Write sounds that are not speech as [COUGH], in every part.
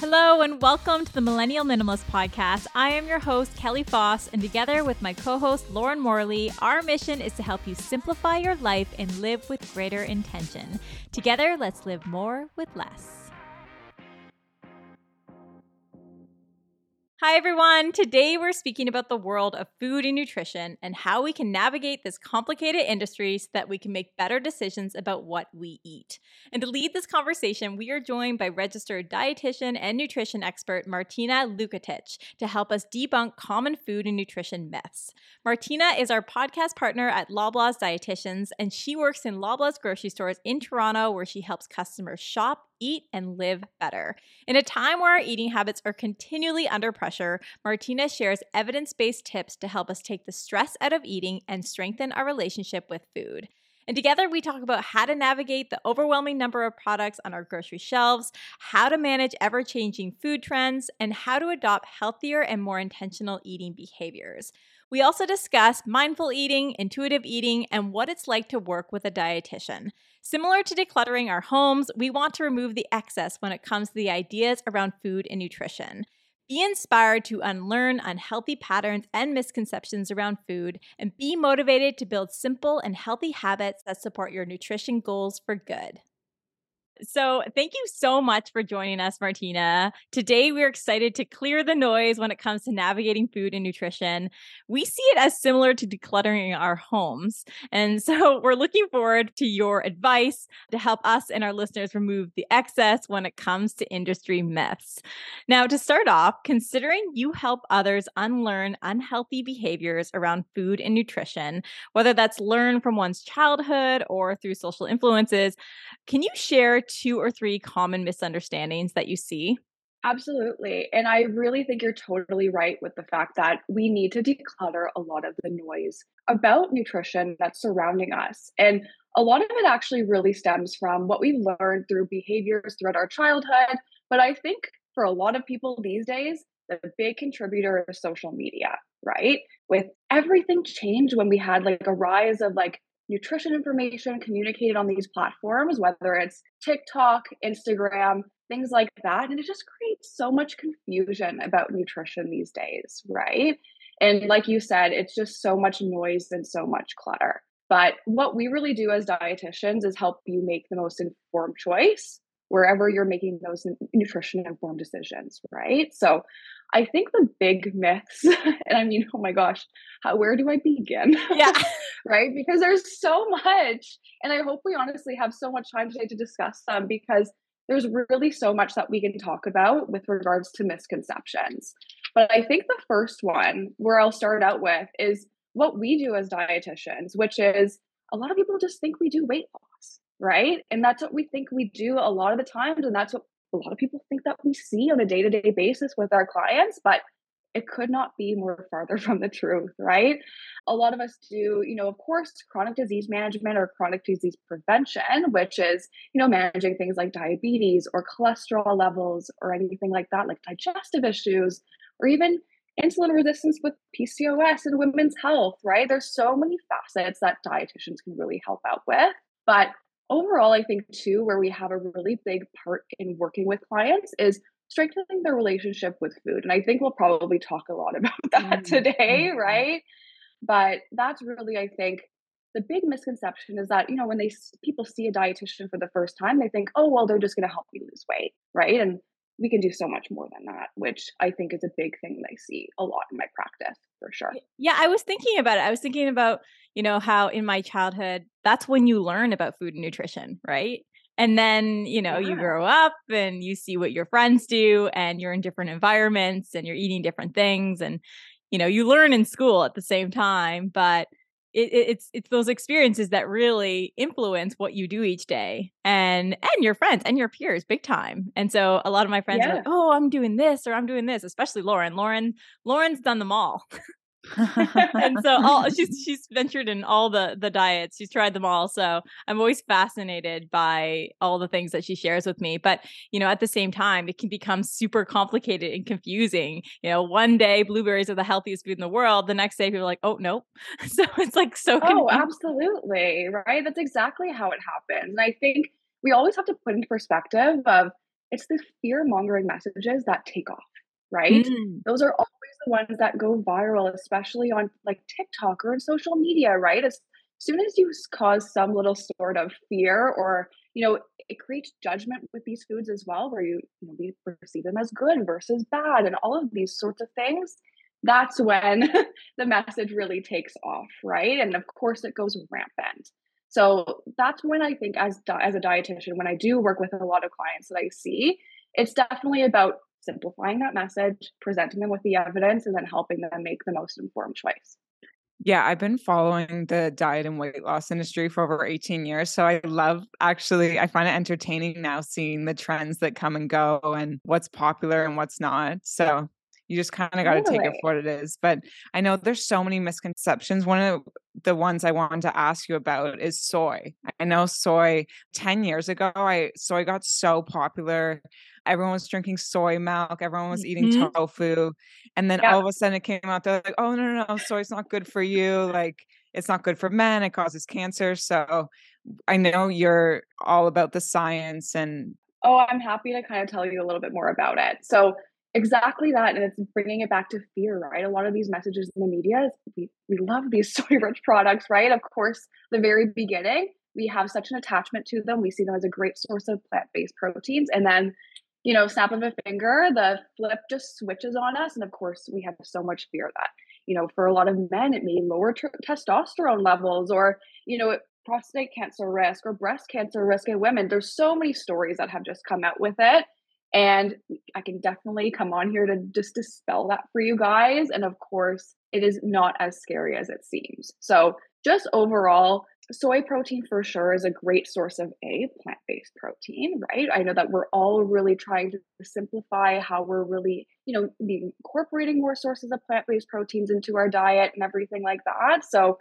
Hello, and welcome to the Millennial Minimalist Podcast. I am your host, Kelly Foss, and together with my co host, Lauren Morley, our mission is to help you simplify your life and live with greater intention. Together, let's live more with less. Hi, everyone. Today we're speaking about the world of food and nutrition and how we can navigate this complicated industry so that we can make better decisions about what we eat. And to lead this conversation, we are joined by registered dietitian and nutrition expert Martina Lukatic to help us debunk common food and nutrition myths. Martina is our podcast partner at Loblaws Dietitians, and she works in Loblaws grocery stores in Toronto where she helps customers shop eat and live better. In a time where our eating habits are continually under pressure, Martina shares evidence based tips to help us take the stress out of eating and strengthen our relationship with food. And together, we talk about how to navigate the overwhelming number of products on our grocery shelves, how to manage ever changing food trends, and how to adopt healthier and more intentional eating behaviors. We also discuss mindful eating, intuitive eating, and what it's like to work with a dietitian. Similar to decluttering our homes, we want to remove the excess when it comes to the ideas around food and nutrition. Be inspired to unlearn unhealthy patterns and misconceptions around food and be motivated to build simple and healthy habits that support your nutrition goals for good. So, thank you so much for joining us, Martina. Today, we're excited to clear the noise when it comes to navigating food and nutrition. We see it as similar to decluttering our homes. And [LAUGHS] so, we're looking forward to your advice to help us and our listeners remove the excess when it comes to industry myths. Now, to start off, considering you help others unlearn unhealthy behaviors around food and nutrition, whether that's learned from one's childhood or through social influences, can you share two or three common misunderstandings that you see? Absolutely. And I really think you're totally right with the fact that we need to declutter a lot of the noise about nutrition that's surrounding us. And a lot of it actually really stems from what we've learned through behaviors throughout our childhood. But I think for a lot of people these days, the big contributor is social media, right? With everything changed when we had like a rise of like nutrition information communicated on these platforms, whether it's TikTok, Instagram, things like that. And it just creates so much confusion about nutrition these days, right? And like you said, it's just so much noise and so much clutter. But what we really do as dietitians is help you make the most informed choice wherever you're making those nutrition informed decisions, right? So I think the big myths, [LAUGHS] and I mean, oh my gosh, how, where do I begin? Yeah. [LAUGHS] right? Because there's so much. And I hope we honestly have so much time today to discuss them because there's really so much that we can talk about with regards to misconceptions. But I think the first one, where I'll start out with, is what we do as dietitians, which is a lot of people just think we do weight loss, right? And that's what we think we do a lot of the times. And that's what a lot of people think that we see on a day to day basis with our clients, but it could not be more farther [LAUGHS] from the truth, right? A lot of us do, you know, of course, chronic disease management or chronic disease prevention, which is, you know, managing things like diabetes or cholesterol levels or anything like that, like digestive issues, or even insulin resistance with PCOS and women's health, right? There's so many facets that dietitians can really help out with. But overall, I think too, where we have a really big part in working with clients is strengthening their relationship with food. And I think we'll probably talk a lot [LAUGHS] about that mm-hmm. today, mm-hmm. right? But that's really, I think, the big misconception is that you know when they people see a dietitian for the first time, they think, oh well, they're just going to help me lose weight, right? And we can do so much more than that, which I think is a big thing that I see a lot in my practice for sure. Yeah, I was thinking about it. I was thinking about, you know, how in my childhood, that's when you learn about food and nutrition, right? And then, you know, yeah. you grow up and you see what your friends do and you're in different environments and you're eating different things and you know, you learn in school at the same time, but it, it's it's those experiences that really influence what you do each day and and your friends and your peers big time. And so a lot of my friends yeah. are like oh i'm doing this or i'm doing this especially lauren. Lauren lauren's done them all [LAUGHS] and so all [LAUGHS] she's she's ventured in all the the diets. She's tried them all. So i'm always fascinated by all the things that she shares with me. But you know at the same time it can become super complicated and confusing. You know one day blueberries are the healthiest food in the world. The next day people are like oh nope. [LAUGHS] So it's like so confusing. oh absolutely right? That's exactly how it happens. And i think we always have to put into perspective of it's the fear mongering messages that take off, right? Mm. Those are always the ones that go viral, especially on like TikTok or in social media, right? As soon as you cause some little sort of fear or, you know, it creates judgment with these foods as well, where you, you know, we perceive them as good versus bad and all of these sorts of things. That's when [LAUGHS] the message really takes off, right? And of course, it goes rampant. So that's when I think, as as a dietitian, when I do work with a lot of clients that I see, it's definitely about simplifying that message, presenting them with the evidence, and then helping them make the most informed choice. Yeah, I've been following the diet and weight loss industry for over 18 years. So I love actually, I find it entertaining now seeing the trends that come and go and what's popular and what's not. So you just kind of got to take it for what it is. But I know there's so many misconceptions. One of the ones I wanted to ask you about is soy. I know soy 10 years ago, I soy got so popular. Everyone was drinking soy milk, everyone was eating mm-hmm. tofu. And then yeah. all of a sudden it came out, they're like, oh, no, no, no, soy's not good for you. Like, it's not good for men, it causes cancer. So I know you're all about the science and. Oh, I'm happy to kind of tell you a little bit more about it. So, exactly that and it's bringing it back to fear right a lot of these messages in the media is we, we love these [LAUGHS] soy rich products right of course the very beginning we have such an attachment to them we see them as a great source of plant-based proteins and then you know snap of a finger the flip just switches on us and of course we have so much fear that you know for a lot of men it may lower t- testosterone levels or you know prostate cancer risk or breast cancer risk in women there's so many stories that have just come out with it and I can definitely come on here to just dispel that for you guys. And of course, it is not as scary as it seems. So, just overall, soy protein for sure is a great source of a plant-based protein, right? I know that we're all really trying to simplify how we're really, you know, incorporating more sources of plant-based proteins into our diet and everything like that. So,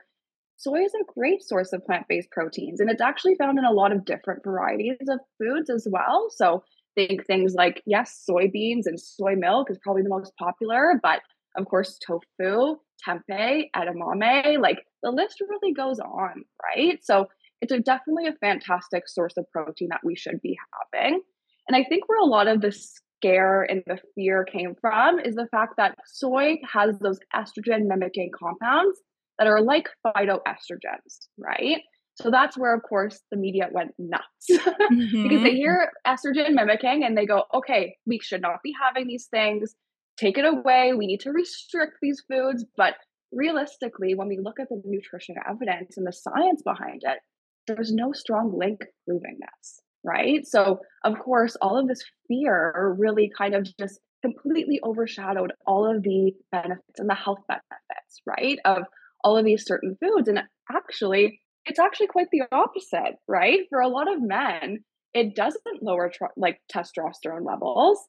soy is a great source of plant-based proteins and it's actually found in a lot of different varieties of foods as well. So, think things like yes, soybeans and soy milk is probably the most popular, but of course, tofu, tempeh, edamame, like the list really goes on, right? So it's a, definitely a fantastic source of protein that we should be having. And I think where a lot of the scare and the fear came from is the fact that soy has those estrogen mimicking compounds that are like phytoestrogens, right? So that's where, of course, the media went nuts mm-hmm. [LAUGHS] because they mm-hmm. hear estrogen mimicking and they go, okay, we should not be having these things. Take it away. We need to restrict these foods. But realistically, when we look at the nutrition evidence and the science behind it, there's no strong link proving this, right? So, of course, all of this fear really kind of just completely overshadowed all of the benefits and the health benefits, right? Of all of these certain foods. And actually, it's actually quite the opposite, right? For a lot of men, it doesn't lower tr- like testosterone levels.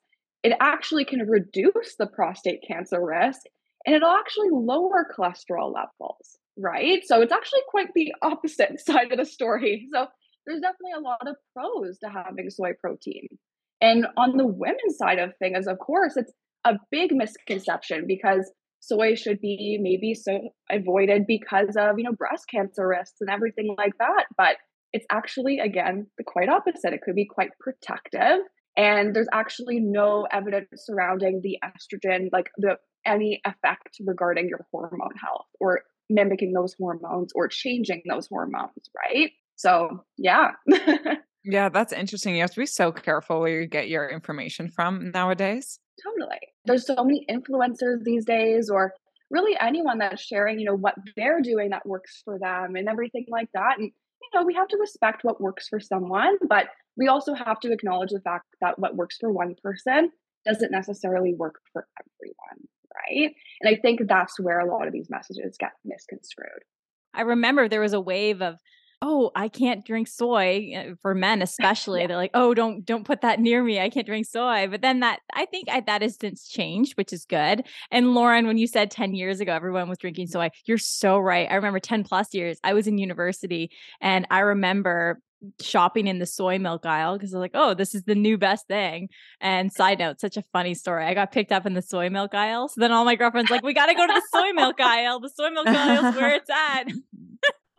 It actually can reduce the prostate cancer risk and it'll actually lower cholesterol levels, right? So it's actually quite the opposite [LAUGHS] side of the story. So there's definitely a lot of pros to having soy protein. And on the women's side of things, of course, it's a big misconception because soy should be maybe so avoided because of you know breast cancer risks and everything like that but it's actually again the quite opposite it could be quite protective and there's actually no evidence surrounding the estrogen like the any effect regarding your hormone health or mimicking those hormones or changing those hormones right so yeah [LAUGHS] yeah that's interesting you have to be so careful where you get your information from nowadays Totally. There's so many influencers these days, or really anyone that's sharing, you know, what they're doing that works for them and everything like that. And, you know, we have to respect what works for someone, but we also have to acknowledge the fact that what works for one person doesn't necessarily work for everyone. Right. And I think that's where a lot of these messages get misconstrued. I remember there was a wave of oh i can't drink soy eh, for men [LAUGHS] especially yeah. they're like oh don't don't put that near me i can't drink soy but then that i think I, that has since changed which is good and lauren when you said 10 years ago everyone was drinking soy you're so right i remember 10 plus years i was in university and i remember shopping in the soy milk aisle because I was like, oh, this is the new best thing. And side note, such a funny story. I got picked up in the soy milk aisle. So then all my girlfriends like, we got to go to the soy milk aisle. The soy milk aisle is where it's at.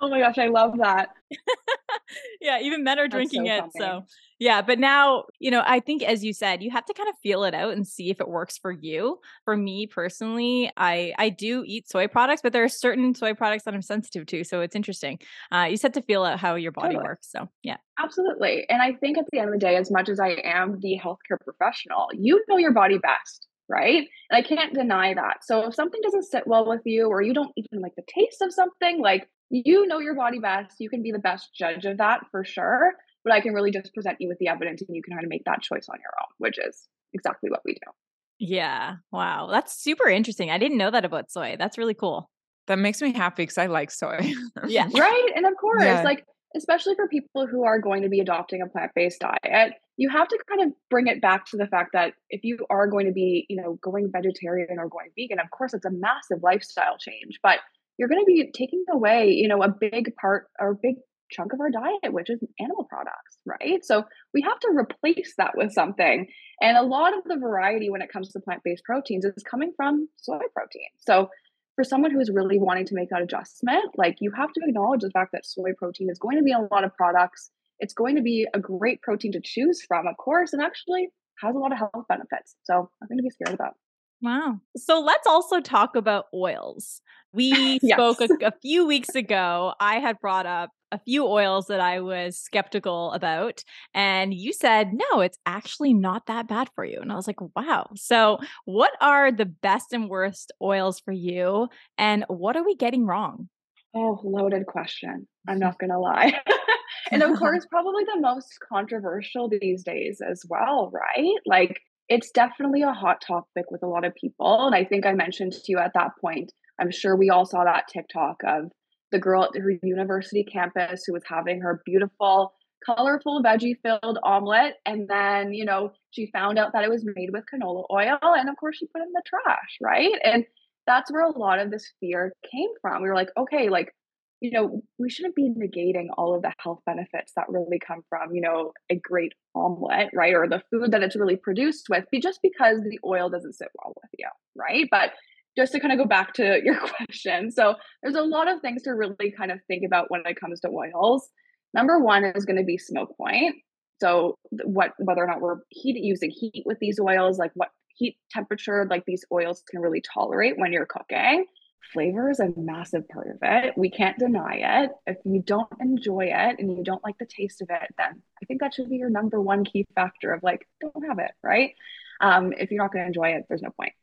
Oh my gosh, I love that. [LAUGHS] yeah, even men are drinking so it. So Yeah, but now, you know, I think as you said, you have to kind of feel it out and see if it works for you. For me personally, I I do eat soy products, but there are certain soy products that I'm sensitive to, so it's interesting. Uh, you just have to feel out how your body Totally. works. So yeah, Absolutely. And I think at the end of the day, as much as I am the healthcare professional, you know your body best, right? And I can't deny that. So if something doesn't sit well with you or you don't even like the taste of something, like you know your body best, you can be the best judge of that for sure. But I can really just present you with the evidence and you can kind of make that choice on your own, which is exactly what we do. yeah, wow, that's super interesting. I didn't know that about soy. That's really cool. That makes me happy because I like soy. Yeah. [LAUGHS] Right. And of course, Yeah. like, especially for people who are going to be adopting a plant based diet, you have to kind of bring it back to the fact that if you are going to be, you know, going vegetarian or going vegan, of course, it's a massive lifestyle change, but you're going to be taking away, you know, a big part or a big chunk of our diet, which is animal products, right? So we have to replace that with something. And a lot of the variety when it comes to plant based proteins is coming from soy protein. So for someone who's really wanting to make that adjustment, like you have to acknowledge the fact that soy protein is going to be in a lot of products. It's going to be a great protein to choose from, of course, and actually has a lot of health benefits. So nothing to be scared about. Wow. So let's also talk about oils. We [LAUGHS] Yes. spoke a, a few weeks ago. I had brought up a few oils that I was skeptical about. And you said, no, it's actually not that bad for you. And I was like, wow. So, what are the best and worst oils for you? And what are we getting wrong? Oh, loaded question. I'm mm-hmm. not going to lie. [LAUGHS] and of [LAUGHS] course, probably the most controversial these days as well, right? Like, it's definitely a hot topic with a lot of people. And I think I mentioned to you at that point, I'm sure we all saw that TikTok of the girl at her university campus who was having her beautiful, colorful veggie filled omelet. And then, you know, she found out that it was made with canola oil. And of course, she put it in the trash, right? And that's where a lot of this fear came from. We were like, okay, like, you know, we shouldn't be negating all of the health benefits that really come from, you know, a great omelet, right? Or the food that it's really produced with, just because the oil doesn't sit well with you, right? But just to kind of go back to [LAUGHS] your question. So there's a lot of things to really kind of think about when it comes to oils. Number one is going to be smoke point. So what whether or not we're heat using heat with these oils, like what heat temperature like these oils can really tolerate when you're cooking. Flavor is a massive part of it. We can't deny it. If you don't enjoy it and you don't like the taste of it, then I think that should be your number one key factor of like, don't have it, right? Um, if you're not going to enjoy it, there's no point.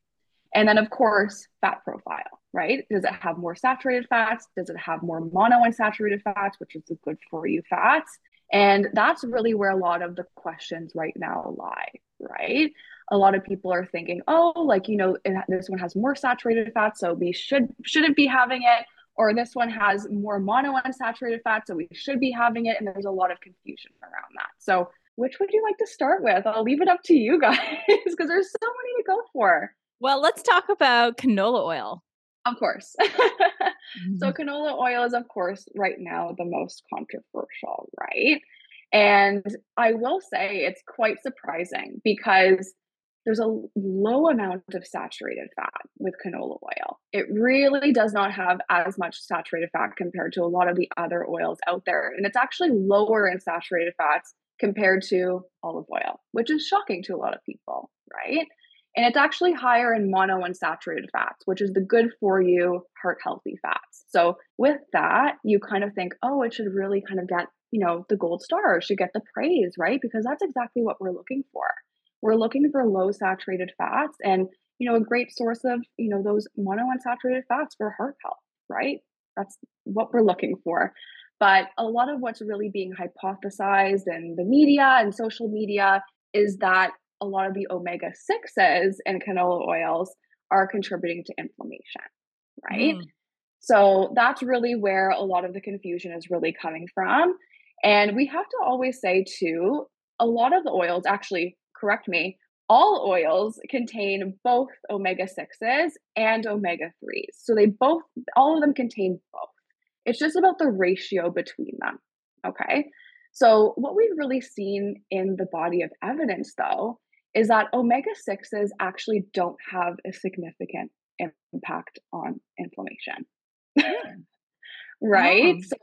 And then, of course, fat profile, right? Does it have more saturated fats? Does it have more monounsaturated fats, which is the good for you fats? And that's really where a lot of the questions right now lie, right? A lot of people are thinking, oh, like you know, it, this one has more saturated fat, so we should shouldn't be having it, or this one has more monounsaturated fat, so we should be having it. And there's a lot of confusion around that. So, which would you like to start with? I'll leave it up to you [LAUGHS] guys because there's so many to go for. Well, let's talk about canola oil. Of course. [LAUGHS] Mm-hmm. so canola oil is of course right now the most controversial, right? And I will say it's quite surprising because there's a low amount of saturated fat with canola oil. It really does not have as much saturated fat compared to a lot of the other oils out there. And it's actually lower in saturated fats compared to olive oil, which is shocking to a lot of people, right? And it's actually higher in mono monounsaturated fats, which is the good for you, heart healthy fats. So with that, you kind of think, oh, it should really kind of get, you know, the gold star, should get the praise, right? Because that's exactly what we're looking for. We're looking for low saturated fats and, you know, a great source of, you know, those monounsaturated fats for heart health, right? That's what we're looking for. But a lot of what's really being hypothesized in the media and social media is that a lot of the omega 6s and canola oils are contributing to inflammation, right? Mm. So that's really where a lot of the confusion is really coming from. And we have to always say, too, a lot of the oils, actually, correct me, all oils contain both omega 6s and omega 3s. So they both, all of them contain both. It's just about the ratio between them. Okay. So, what we've really seen in the body of evidence, though, is that omega 6s actually don't have a significant impact on inflammation. Hmm. [LAUGHS] right? Oh. So,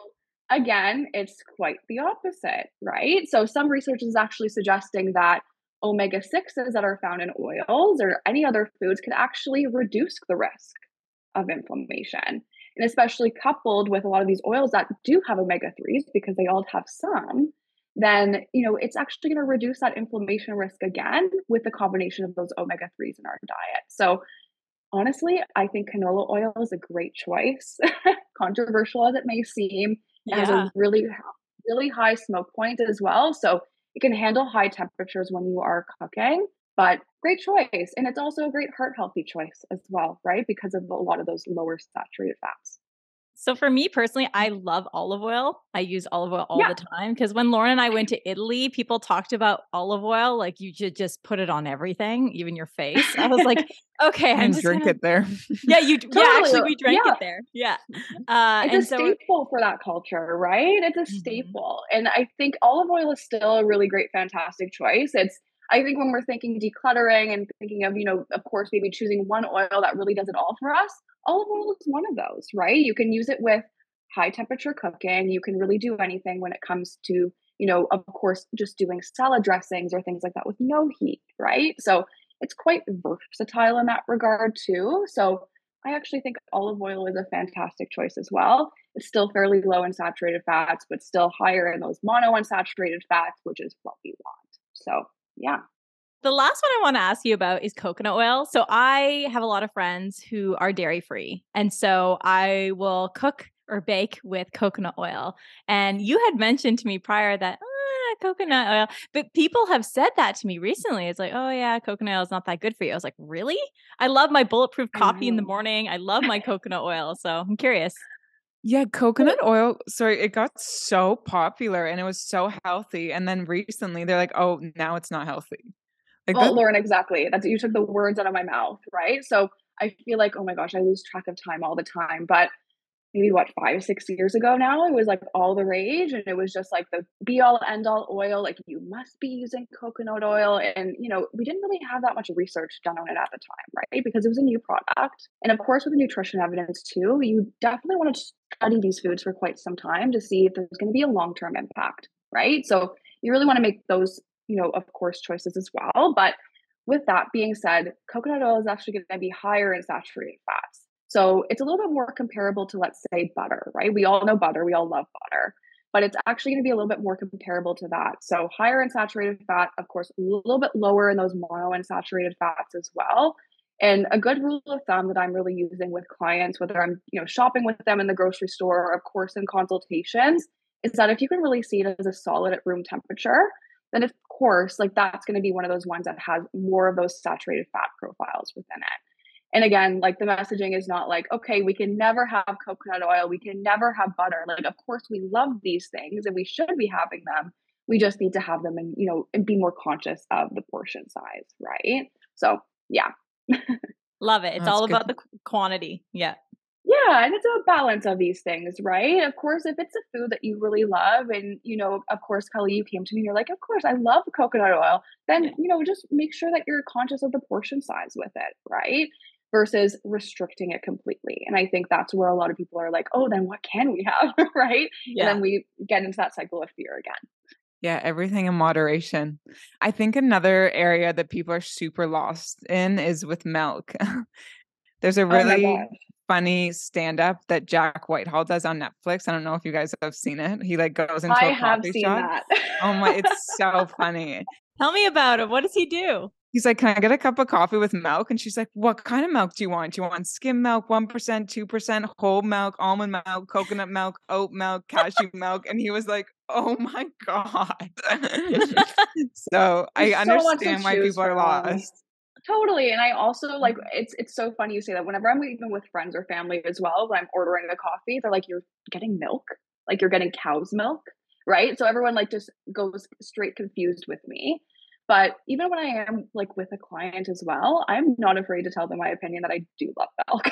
again, it's quite the opposite, right? So some research is actually suggesting that omega 6s that are found in oils or any other foods could actually reduce the risk of inflammation. And especially coupled with a lot of these oils that do have omega 3s because they all have some, then you know it's actually going to reduce that inflammation risk again with the combination of those omega 3s in our diet. So honestly, I think canola oil is a great choice. [LAUGHS] Controversial as it may seem, it yeah. has a really really high smoke point as well. So it can handle high temperatures when you are cooking, but great choice. And it's also a great heart healthy choice as well, right? Because of a lot of those lower saturated fats. So for me personally, I love olive oil. I use olive oil all yeah. the time because when Lauren and I went to Italy, people talked about olive oil like you should just put it on everything, even your face. I was like, [LAUGHS] okay, I'm drink gonna... it there. Yeah, you. [LAUGHS] totally. Yeah, actually, we drank yeah. it there. Yeah, uh, it's a so... staple for that culture, right? It's a mm-hmm. staple, and I think olive oil is still a really great, fantastic choice. It's I think when we're thinking decluttering and thinking of, you know, of course, maybe choosing one oil that really does it all for us, olive oil is one of those, right? You can use it with high temperature cooking. You can really do anything when it comes to, you know, of course, just doing salad dressings or things like that with no heat, right? So it's quite versatile in that regard too. So I actually think olive oil is a fantastic choice as well. It's still fairly low in saturated fats, but still higher in those monounsaturated fats, which is what we want. So, yeah. The last one I want to ask you about is coconut oil. So I have a lot of friends who are dairy free. And so I will cook or bake with coconut oil. And you had mentioned to me prior that ah, coconut oil, but people have said that to me recently. It's like, oh yeah, coconut oil is not that good for you. I was like, really? I love my bulletproof coffee in the morning. I love my [LAUGHS] coconut oil. So I'm curious. Yeah, coconut oil. Sorry, it got so popular and it was so healthy. And then recently they're like, oh, now it's not healthy. Like well, Lauren, exactly. That's you took the words out of my mouth, right? So I feel like, oh my gosh, I lose track of time all the time. But maybe what five, six years ago now, it was like all the rage, and it was just like the be all end all oil. Like you must be using coconut oil, and you know we didn't really have that much research done on it at the time, right? Because it was a new product, and of course with the nutrition evidence too, you definitely want to study these foods for quite some time to see if there's going to be a long term impact, right? So you really want to make those you know, of course, choices as well. But with that being said, coconut oil is actually going to be higher in saturated fats. So it's a little bit more comparable to, let's say, butter, right? We all know butter, we all love butter, but it's actually going to be a little bit more comparable to that. So higher in saturated fat, of course, a little bit lower in those monounsaturated fats as well. And a good rule of thumb that I'm really using with clients, whether I'm you know shopping with them in the grocery store or of course in consultations, is that if you can really see it as a solid at room temperature, then of course, like that's going to be one of those ones that has more of those saturated fat profiles within it. And again, like the messaging is not like, okay, we can never have coconut oil, we can never have butter. Like, of course, we love these things and we should be having them. We just need to have them and, you know, and be more conscious of the portion size, right? So, yeah. love it. It's That's all good. about the quantity. Yeah. Yeah, and it's a balance of these things, right? Of course, if it's a food that you really love, and you know, of course, Kelly, you came to me, and you're like, of course, I love coconut oil. Then you know, just make sure that you're conscious of the portion size with it, right? Versus restricting it completely. And I think that's where a lot of people are like, oh, then what can we have, [LAUGHS] right? Yeah. And then we get into that cycle of fear again. Yeah, everything in moderation. I think another area that people are super lost in is with milk. [LAUGHS] There's a oh really oh funny stand up that Jack Whitehall does on Netflix. I don't know if you guys have seen it. He like goes into I a coffee shop. oh my, it's [LAUGHS] so funny. Tell me about it. What does he do? He's like, Can I get a cup of coffee with milk? And she's like, What kind of milk do you want? Do you want skim milk, 1%, 2%, whole milk, almond milk, coconut milk, oat milk, cashew milk? And he was like, Oh my God. [LAUGHS] so [LAUGHS] I understand why people are lost. Totally. And I also like mm-hmm. it's it's so funny you say that whenever I'm even with friends or family as well, when I'm ordering a coffee, they're like, You're getting milk? Like you're getting cow's milk. Right. So everyone like just goes straight confused with me. But even when I am like with a client as well, I'm not afraid to tell them my opinion that I do love [LAUGHS] milk.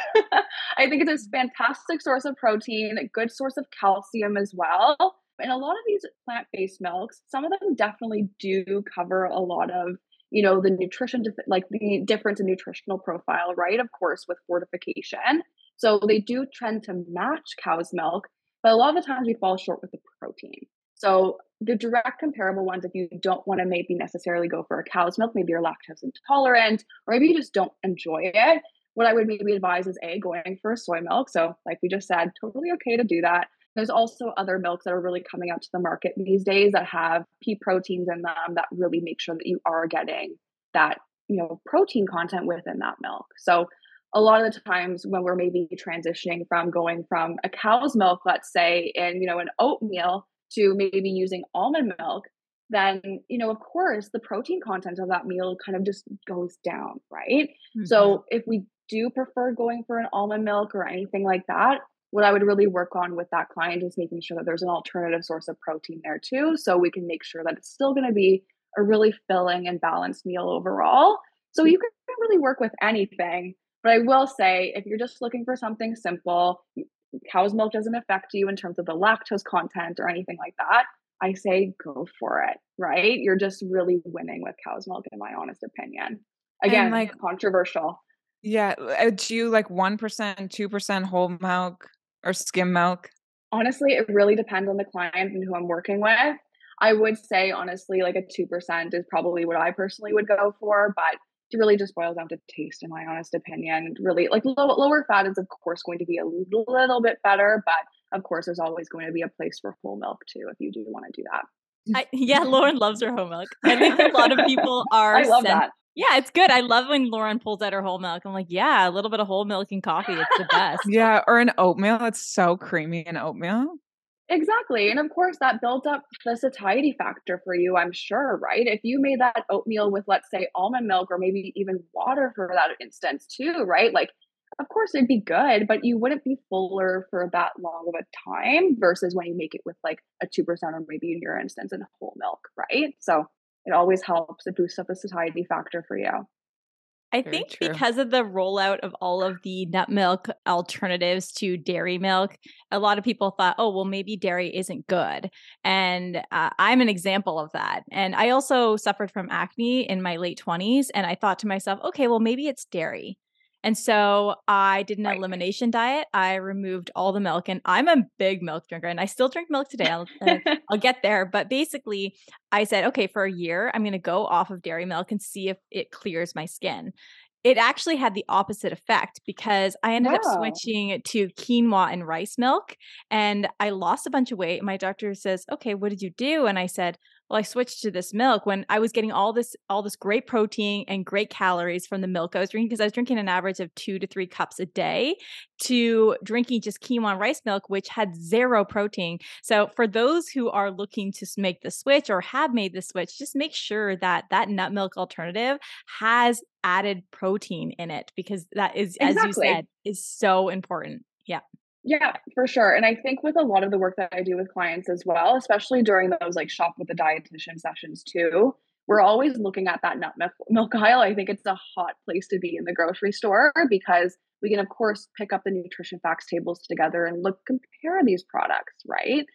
I think it's a mm-hmm. fantastic source of protein, a good source of calcium as well. And a lot of these plant based milks, some of them definitely do cover a lot of you know the nutrition like the difference in nutritional profile right of course with fortification so they do trend to match cow's milk but a lot of the times we fall short with the protein. So the direct comparable ones, if you don't want to maybe necessarily go for a cow's milk, maybe you're lactose intolerant, or maybe you just don't enjoy it. What I would maybe advise is a going for a soy milk. So, like we just said, totally okay to do that. There's also other milks that are really coming out to the market these days that have pea proteins in them that really make sure that you are getting that, you know, protein content within that milk. So a lot of the times when we're maybe transitioning from going from a cow's milk, let's say, in, you know, an oatmeal to maybe using almond milk, then, you know, of course, the protein content of that meal kind of just goes down, right? Mm-hmm. So if we do prefer going for an almond milk or anything like that, what I would really work on with that client is making sure that there's an alternative source of protein there too. So we can make sure that it's still going to be a really filling and balanced meal overall. So you can really work with anything. But I will say, if you're just looking for something simple, cow's milk doesn't affect you in terms of the lactose content or anything like that. I say go for it, right? You're just really winning with cow's milk, in my honest opinion. Again, and like controversial. Yeah. Uh, do you like 1%, 2% whole milk? or skim milk? Honestly, it really depends on the client and who I'm working with. I would say, honestly, like a 2% is probably what I personally would go for, but it really just boils down to taste, in my honest opinion. Really, like low, lower fat is, of course, going to be a little bit better, but of course, there's always going to be a place for whole milk too if you do want to do that. I, [LAUGHS] yeah, Lauren loves her whole milk. I think a lot of people [LAUGHS] are. I love sen- that. Yeah, it's good. I love when Lauren pulls out her whole milk. I'm like, yeah, a little bit of whole milk and coffee. It's the best. yeah, or an oatmeal. It's so creamy in oatmeal. Exactly. And of course, that built up the satiety factor for you, I'm sure, right? If you made that oatmeal with, let's say, almond milk or maybe even water for that instance, too, right? Like, of course, it'd be good, but you wouldn't be fuller for that long of a time versus when you make it with like a 2% or maybe in your instance, in whole milk, right? So it always helps. It boosts up the satiety factor for you. I Very think true. because of the rollout of all of the nut milk alternatives to dairy milk, a lot of people thought, oh, well, maybe dairy isn't good. And uh, I'm an example of that. And I also suffered from acne in my late 20s. And I thought to myself, okay, well, maybe it's dairy. And so I did an right. elimination diet. I removed all the milk, and I'm a big milk drinker, and I still drink milk today. I'll, uh, [LAUGHS] I'll get there. But basically, I said, okay, for a year, I'm going to go off of dairy milk and see if it clears my skin it actually had the opposite effect because I ended wow. up switching to quinoa and rice milk and I lost a bunch of weight. My doctor says, "Okay, what did you do?" And I said, well i switched to this milk when i was getting all this all this great protein and great calories from the milk i was drinking because i was drinking an average of two to three cups a day to drinking just quinoa rice milk which had zero protein. So for those who are looking to make the switch or have made the switch just make sure that that nut milk alternative has added protein in it because that is exactly. as you said is so important. Yeah yeah, for sure. And I think with a lot of the work that I do with clients as well, especially during those like shop with the dietitian sessions too, we're always looking at that nut milk aisle. I think it's a hot place to be in the grocery store because we can, of course, pick up the nutrition facts tables together and look, compare these products, right?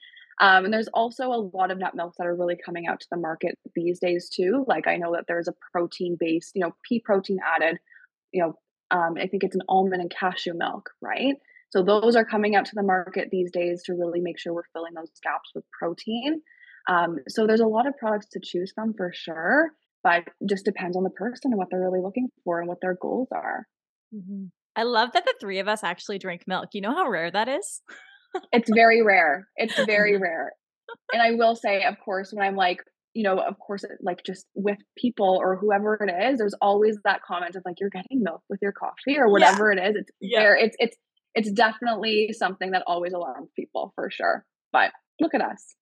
Um, and there's also a lot of nut milks that are really coming out to the market these days too. Like I know that there's a protein based, you know, pea protein added, you know, um, I think it's an almond and cashew milk, right? So those are coming out to the market these days to really make sure we're filling those gaps with protein. Um, so there's a lot of products to choose from for sure, but just depends on the person and what they're really looking for and what their goals are. Mm-hmm. I love that the three of us actually drink milk. You know how rare that is? it's very rare. It's very [LAUGHS] rare. And I will say, of course, when I'm like, you know, of course, like just with people or whoever it is, there's always that comment of like, you're getting milk with your coffee or whatever yeah. it is. It's yeah. there. It's it's it's definitely something that always alarms people for sure. But look at us.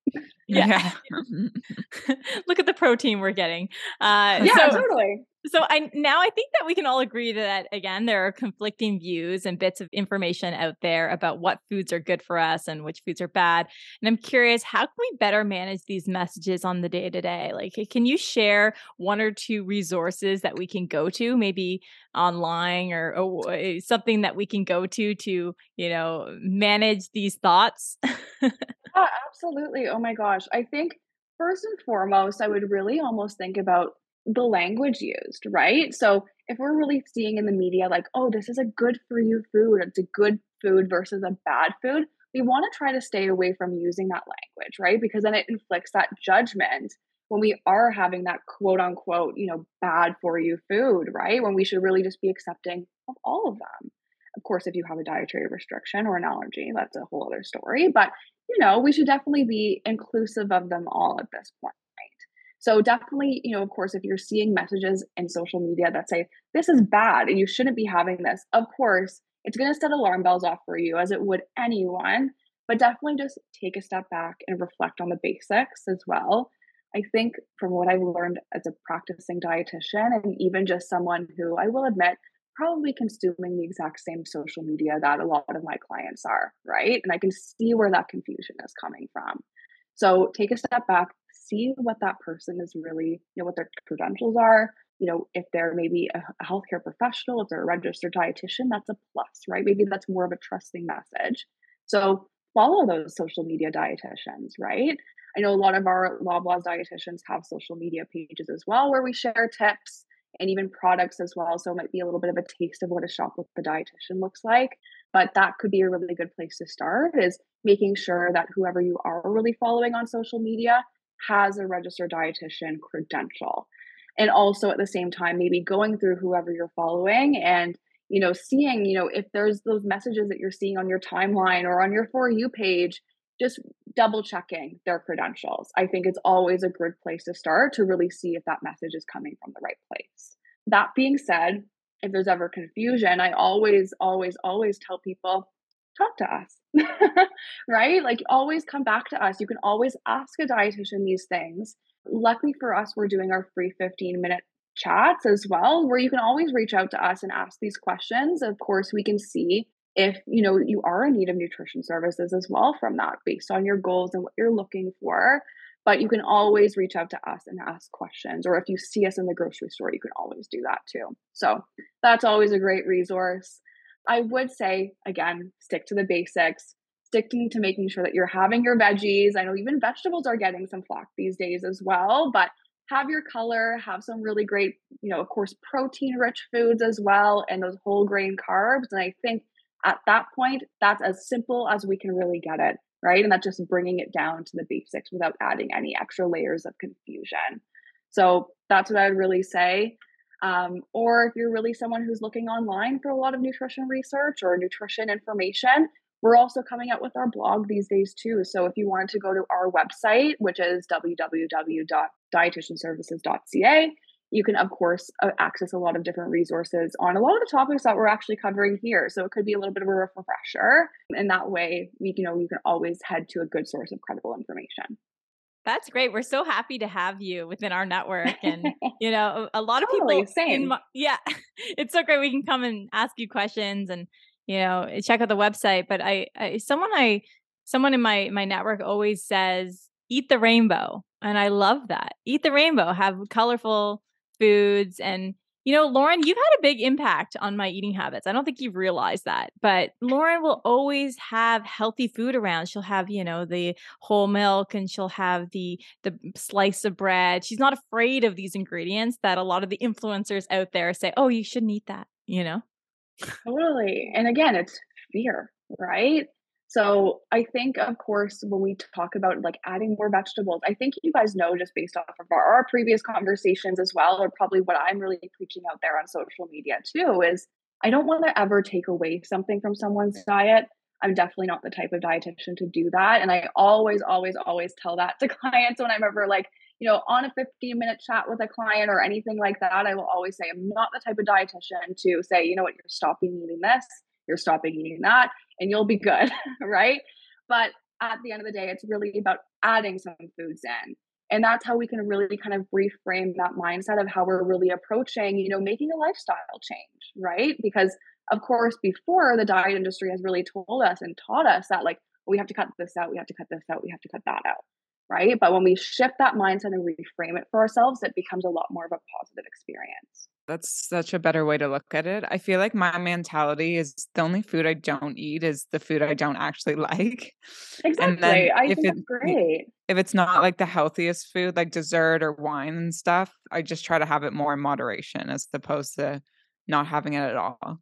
Yeah. [LAUGHS] look at the protein we're getting. Uh, yeah, so, totally so I now I think that we can all agree that again there are conflicting views and bits of information out there about what foods are good for us and which foods are bad. And I'm curious, how can we better manage these messages on the day to day? Like, can you share one or two resources that we can go to, maybe online or, or eh, something that we can go to to you know manage these thoughts? [LAUGHS] yeah, absolutely. Oh my gosh, I think first and foremost, I would really almost think about the language used, right? So if we're really seeing in the media like, oh, this is a good for you food, it's a good food versus a bad food, we want to try to stay away from using that language, right? Because then it inflicts that judgment when we are having that quote unquote, you know, bad for you food, right? When we should really just be accepting of all of them. Of course, if you have a dietary restriction or an allergy, that's a whole other story. But, you know, we should definitely be inclusive of them all at this point. So definitely, you know, of course, if you're seeing messages in social media that say this is bad and you shouldn't be having this, of course, it's going to set alarm bells off for you as it would anyone. But definitely just take a step back and reflect on the basics as well. I think from what I've learned as a practicing dietitian and even just someone who I will admit probably consuming the exact same social media that a lot of my clients are, right? And I can see where that confusion is coming from. So take a step back, see what that person is really, you know, what their credentials are. You know, if they're maybe a, healthcare professional, if they're a registered dietitian, that's a plus, right? Maybe that's more of a trusting message. So follow those social media dietitians, right? I know a lot of our Loblaws dietitians have social media pages as well where we share tips and even products as well. So it might be a little bit of a taste of what a shop with the dietitian looks like. But that could be a really good place to start is making sure that whoever you are really following on social media has a registered dietitian credential. And also at the same time, maybe going through whoever you're following and you know seeing you know if there's those messages that you're seeing on your timeline or on your for you page just double checking their credentials i think it's always a good place to start to really see if that message is coming from the right place that being said if there's ever confusion i always always always tell people talk to us, [LAUGHS] right? Like always come back to us. You can always ask a dietitian these things. Luckily for us, we're doing our free 15 minute chats as well, where you can always reach out to us and ask these questions. Of course, we can see if you know you are in need of nutrition services as well from that based on your goals and what you're looking for but you can always reach out to us and ask questions or if you see us in the grocery store you can always do that too so that's always a great resource I would say, again, stick to the basics, sticking to making sure that you're having your veggies. I know even vegetables are getting some flack these days as well, but have your color, have some really great, you know, of course, protein rich foods as well, and those whole grain carbs. And I think at that point, that's as simple as we can really get it, right? And that's just bringing it down to the basics without adding any extra layers of confusion. So that's what I would really say. Um, or if you're really someone who's looking online for a lot of nutrition research or nutrition information, we're also coming out with our blog these days too. So if you wanted to go to our website, which is www.dietitianservices.ca, you can, of course, uh, access a lot of different resources on a lot of the topics that we're actually covering here. So it could be a little bit of a refresher. And that way, we, you know, you can always head to a good source of credible information. That's great. We're so happy to have you within our network. And, [LAUGHS] you know, a, a lot of totally, people, same. My, yeah, [LAUGHS] it's so great. We can come and ask you questions and, you know, check out the website. But I, I someone I, someone in my, my network always says, eat the rainbow. And I love that. Eat the rainbow, have colorful foods and you know, Lauren, you've had a big impact on my eating habits. I don't think you've realized that, but Lauren will always have healthy food around. She'll have, you know, the whole milk and she'll have the the slice of bread. She's not afraid of these ingredients that a lot of the influencers out there say, "Oh, you shouldn't eat that," you know? Totally. And again, it's fear, right? So I think, of course, when we talk about like adding more vegetables, I think you guys know just based off of our, our previous conversations as well, or probably what I'm really preaching out there on social media too, is I don't want to ever take away something from someone's diet. I'm definitely not the type of dietitian to do that. And I always, always, always tell that to [LAUGHS] clients when I'm ever like, you know, on a 15 minute chat with a client or anything like that. I will always say, I'm not the type of dietitian to say, you know what, you're stopping eating this, you're stopping eating that and you'll be good, [LAUGHS] right? But at the end of the day, it's really about adding some foods in. And that's how we can really kind of reframe that mindset of how we're really approaching, you know, making a lifestyle change, right? Because of course, before the diet industry has really told us and taught us that like we have to cut this out, we have to cut this out, we have to cut that out, right? But when we shift that mindset and reframe it for ourselves, it becomes a lot more of a positive experience. That's such a better way to look at it. I feel like my mentality is the only food I don't eat is the food I don't actually [LAUGHS] like. Exactly. And I if think it, that's great. If it's not like the healthiest food, like dessert or wine and stuff, I just try to have it more in moderation as opposed to not having it at all.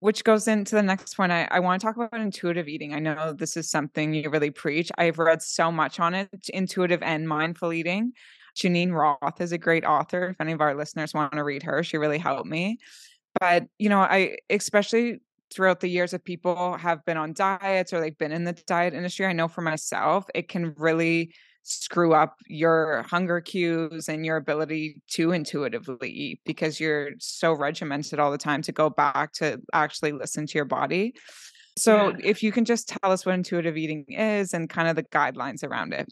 which goes into the next point. I, I want to talk about intuitive eating. I know this is something you really preach. I've read so much on it, intuitive and mindful eating. Geneen Roth is a great author. If any of our listeners want to read her, she really helped me. But, you know, I especially throughout the years if people have been on diets or they've been in the diet industry, I know for myself, it can really screw up your hunger cues and your ability to intuitively eat because you're so regimented all the time to go back to actually listen to your body. So, yeah. if you can just tell us what intuitive eating is and kind of the guidelines around it.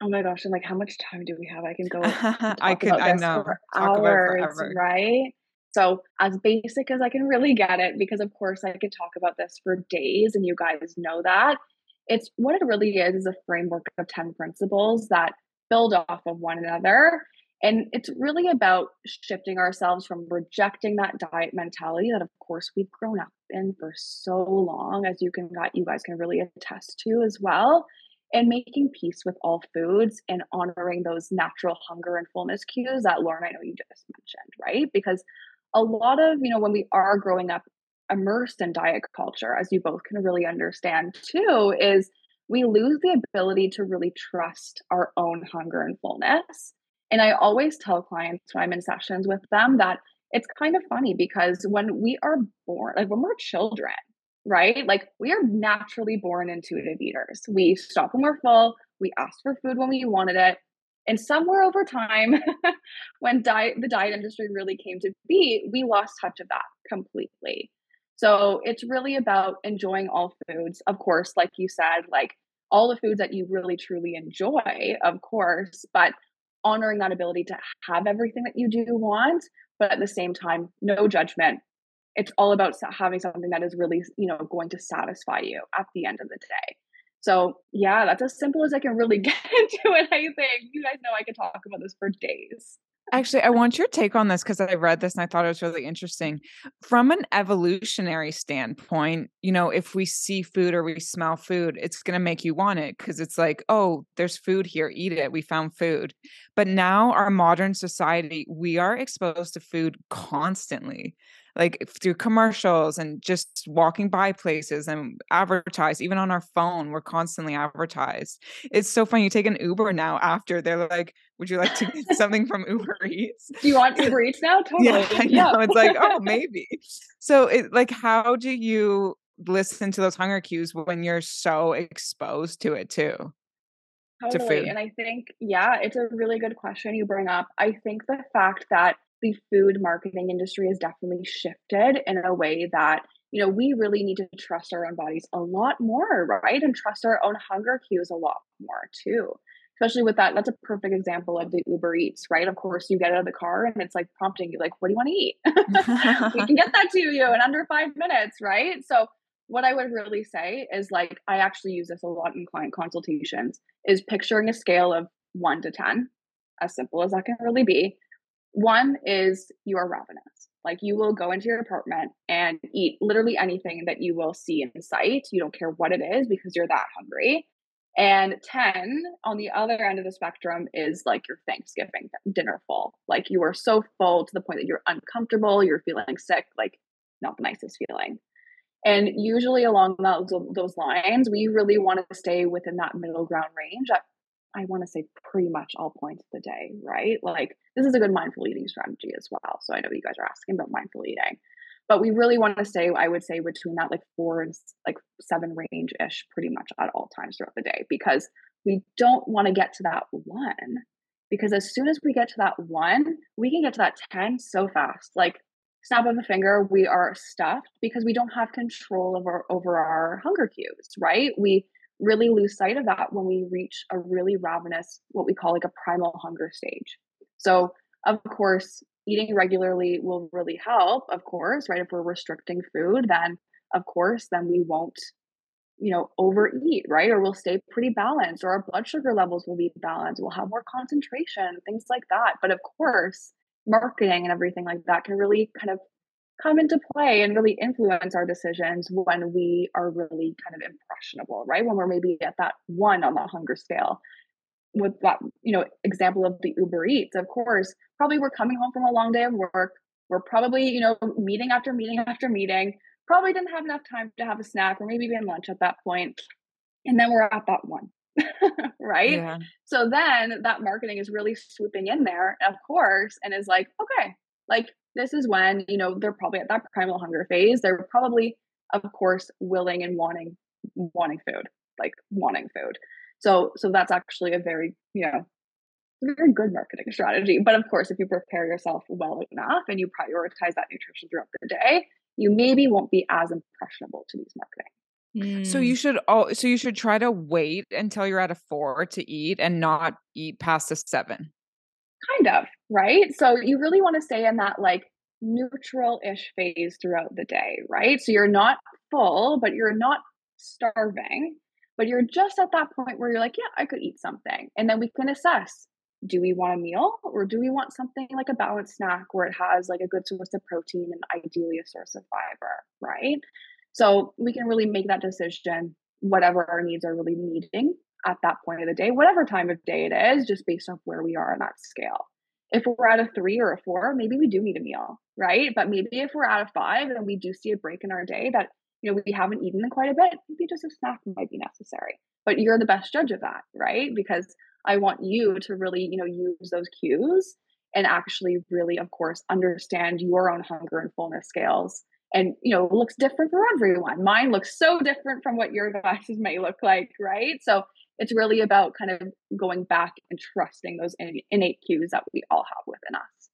Oh my gosh, and like how much time do we have? I can go [LAUGHS] I could I know for hours, right? So as basic as I can really get it, because of course I could talk about this for days and you guys know that. It's what it really is is a framework of 10 principles that build off of one another. And it's really about shifting ourselves from rejecting that diet mentality that of course we've grown up in for so long, as you can you guys can really attest to as well. And making peace with all foods and honoring those natural hunger and fullness cues that Lauren, I know you just mentioned, right? Because a lot of, you know, when we are growing up immersed in diet culture, as you both can really understand too, is we lose the ability to really trust our own hunger and fullness. And I always tell clients when I'm in sessions with them that it's kind of funny because when we are born, like when we're children, right? Like we are naturally born intuitive eaters. We stop when we're full, we ask for food when we wanted it, and somewhere over time, [LAUGHS] when diet, the diet industry really came to be, we lost touch of that completely. So it's really about enjoying all foods. Of course, like you said, like all the foods that you really truly enjoy, of course, but honoring that ability to have everything that you do want, but at the same time, no judgment. It's all about having something that is really, you know, going to satisfy you at the end of the day. So yeah, that's as simple as I can really [LAUGHS] get into it. I think you guys know I could talk about this for days. Actually, I want your take on this because I read this and I thought it was really interesting. From an evolutionary standpoint, you know, if we see food or we smell food, it's going to make you want it because it's like, oh, there's food here, eat it. We found food. But now, our modern society, we are exposed to food constantly like through commercials and just walking by places and advertised, even on our phone we're constantly advertised it's so funny you take an uber now after they're like would you like to get [LAUGHS] something from uber eats do you want [LAUGHS] uber eats now totally yeah. Yeah. it's like oh [LAUGHS] maybe so it like how do you listen to those hunger cues when you're so exposed to it too Totally. And I think, yeah, it's a really good question you bring up. I think the fact that the food marketing industry has definitely shifted in a way that you know we really need to trust our own bodies a lot more right? And trust our own hunger cues a lot more too. Especially with that that's a perfect example of the uber eats right? Of course you get out of the car and it's like prompting you like what do you want to eat? [LAUGHS] We can get that to you in under five minutes right? So what i would really say is like i actually use this a lot in client consultations is picturing a scale of one to ten as simple as that can really be one is you are ravenous. Like you will go into your apartment and eat literally anything that you will see in sight. You don't care what it is because you're that hungry. And 10 on the other end of the spectrum is like your Thanksgiving dinner full. Like you are so full to the point that you're uncomfortable, you're feeling sick, like not the nicest feeling. And usually along those, lines, we really want to stay within that middle ground range I want to say pretty much all points of the day, right? Like this is a good mindful eating strategy as well. So I know you guys are asking about mindful eating, but we really want to stay, I would say, between that like four and like seven range ish pretty much at all times throughout the day because we don't want to get to that one. Because as soon as we get to that one, we can get to that 10 so fast. Like snap of a finger, we are stuffed because we don't have control over over our hunger cues, right? We really lose sight of that when we reach a really ravenous, what we call like a primal hunger stage. So, of course, eating regularly will really help, of course, right? If we're restricting food, then of course, then we won't, you know, overeat, right? Or we'll stay pretty balanced, or our blood sugar levels will be balanced. We'll have more concentration, things like that. But of course, marketing and everything like that can really kind of come into play and really influence our decisions when we are really kind of impressionable, right? When we're maybe at that one on the hunger scale. With that, you know, example of the Uber Eats, of course, probably we're coming home from a long day of work. We're probably, you know, meeting after meeting after meeting. probably didn't have enough time to have a snack or maybe even lunch at that point. And then we're at that one. [LAUGHS] right? Yeah. So then that marketing is really swooping in there, of course, and is like, okay, like this is when, you know, they're probably at that primal hunger phase. They're probably, of course, willing and wanting wanting food, like wanting food. So so that's actually a very, you know, very good marketing strategy. But of course, if you prepare yourself well enough and you prioritize that nutrition throughout the day, you maybe won't be as impressionable to these marketing. So you mm. should all so you should try to wait until you're at a 4 to eat and not eat past a 7. Kind of, right? So you really want to stay in that like neutral-ish phase throughout the day, right? So you're not full, but you're not starving, but you're just at that point where you're like, yeah, I could eat something. And then we can assess do we want a meal or do we want something like a balanced snack where it has like a good source of protein and ideally a source of fiber, right? So we can really make that decision, whatever our needs are really needing at that point of the day, whatever time of day it is, just based off where we are on that scale. If we're at a three or a four, maybe we do need a meal, right? But maybe if we're at a five and we do see a break in our day that you know we haven't eaten in quite a bit, maybe just a snack might be necessary. But you're the best judge of that, right? Because I want you to really, you know, use those cues and actually really, of course, understand your own hunger and fullness scales and you know looks different for everyone mine looks so different from what your [LAUGHS] glasses may look like right so it's really about kind of going back and trusting those innate cues that we all have within us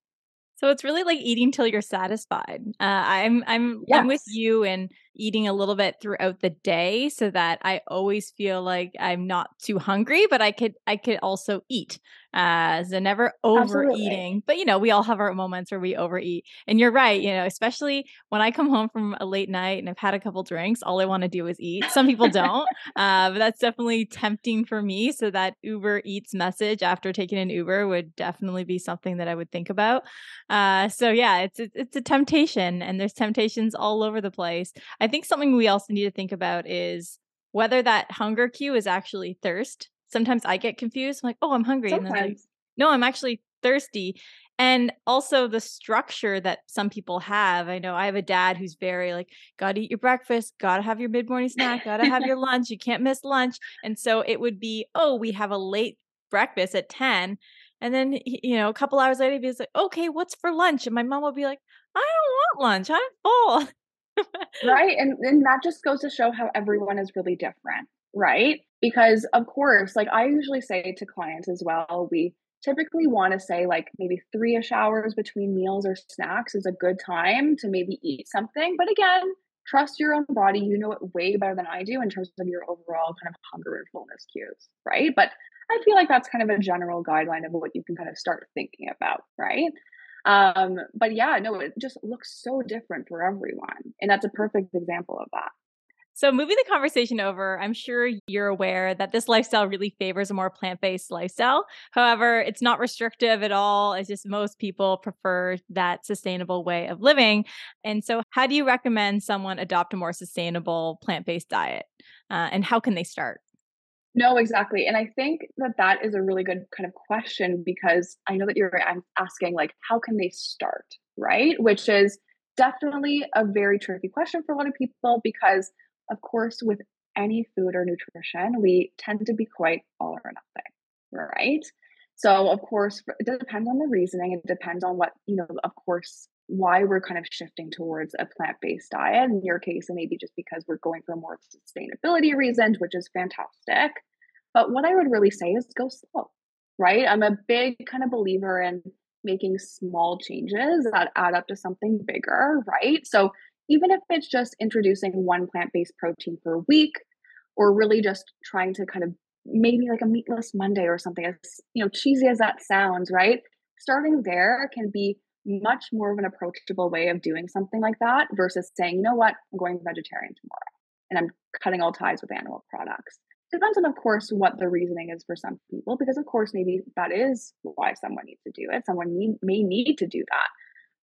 so it's really like eating till you're satisfied. Uh, I'm I'm yes. I'm with you in eating a little bit throughout the day so that I always feel like I'm not too hungry, but I could I could also eat. Uh, so never overeating. Absolutely. But you know, we all have our moments where we overeat. And you're right, you know, especially when I come home from a late night and I've had a couple drinks, all I want to do is eat. Some people don't. [LAUGHS] uh, but that's definitely tempting for me. So that Uber Eats message after taking an Uber would definitely be something that I would think about. Uh, so yeah, it's it's a temptation, and there's temptations all over the place. I think something we also need to think about is whether that hunger cue is actually thirst. Sometimes I get confused. I'm like, oh, I'm hungry. Sometimes. And then like, no, I'm actually thirsty. And also the structure that some people have. I know I have a dad who's very like, gotta eat your breakfast, gotta have your mid morning snack, gotta have your [LAUGHS] lunch. You can't miss lunch. And so it would be, oh, we have a late breakfast at 10. And then, you know, a couple hours later, he'd be like, okay, what's for lunch? And my mom would be like, I don't want lunch. I'm full. Right. And then that just goes to show how everyone is really different. Right. Because, of course, like I usually say to clients as well, we typically want to say like maybe three ish hours between meals or snacks is a good time to maybe eat something. But again, trust your own body. You know it way better than I do in terms of your overall kind of hunger and fullness cues. Right. But I feel like that's kind of a general guideline of what you can kind of start thinking about. Right. Um, but yeah, no, it just looks so different for everyone. And that's a perfect example of that. So, moving the conversation over, I'm sure you're aware that this lifestyle really favors a more plant based lifestyle. However, it's not restrictive at all. It's just most people prefer that sustainable way of living. And so, how do you recommend someone adopt a more sustainable plant based diet? Uh, and how can they start? No, exactly. And I think that that is a really good kind of question because I know that you're asking, like, how can they start? Right. Which is definitely a very tricky question for a lot of people because, of course, with any food or nutrition, we tend to be quite all or nothing. Right. So, of course, it depends on the reasoning. It depends on what, you know, of course, why we're kind of shifting towards a plant based diet. In your case, and maybe just because we're going for more sustainability reasons, which is fantastic. But what I would really say is go slow, right? I'm a big kind of believer in making small changes that add up to something bigger, right? So even if it's just introducing one plant based protein per week, or really just trying to kind of maybe like a meatless Monday or something, as you know, cheesy as that sounds, right? Starting there can be much more of an approachable way of doing something like that versus saying, you know what, I'm going vegetarian tomorrow and I'm cutting all ties with animal products. Depends on, of course, what the reasoning is for some people, because of course, maybe that is why someone needs to do it. Someone need, may need to do that.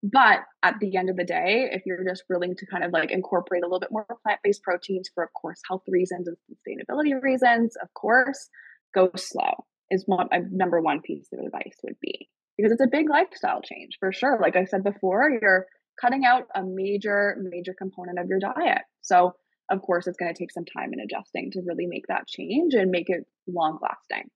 But at the end of the day, if you're just willing to kind of like incorporate a little bit more plant based proteins for, of course, health reasons and sustainability reasons, of course, go slow is what my number one piece of advice would be because it's a big lifestyle change for sure. Like I said before, you're cutting out a major, major component of your diet. So, of course, it's going to take some time and adjusting to really make that change and make it long lasting.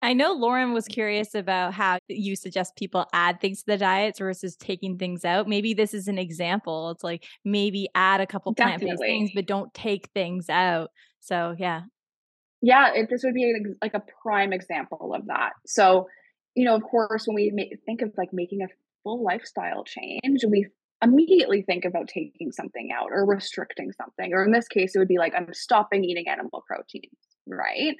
I know Lauren was curious about how you suggest people add things to the diets versus taking things out. Maybe this is an example. It's like maybe add a couple plant based things, but don't take things out. So, yeah. Yeah, it, this would be like a prime example of that. So, you know, of course, when we make, think of like making a full lifestyle change, we immediately think about taking something out or restricting something. Or in this case, it would be like, I'm stopping eating animal protein, right?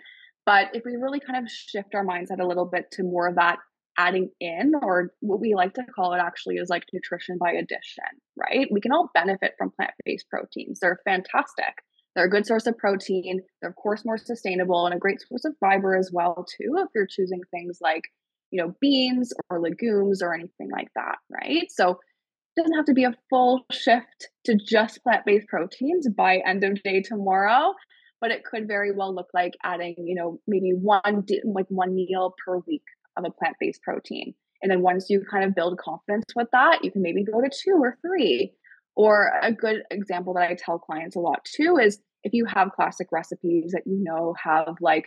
But if we really kind of shift our mindset a little bit to more of that adding in, or what we like to call it actually is like nutrition by addition, right? We can all benefit from plant based proteins. They're fantastic. They're a good source of protein. They're, of course, more sustainable and a great source of fiber as well, too, if you're choosing things like, you know, beans or legumes or anything like that, right? So it doesn't have to be a full shift to just plant based proteins by end of day tomorrow but it could very well look like adding, you know, maybe one like one meal per week of a plant-based protein. And then once you kind of build confidence with that, you can maybe go to two or three. Or a good example that I tell clients a lot too is if you have classic recipes that you know have like,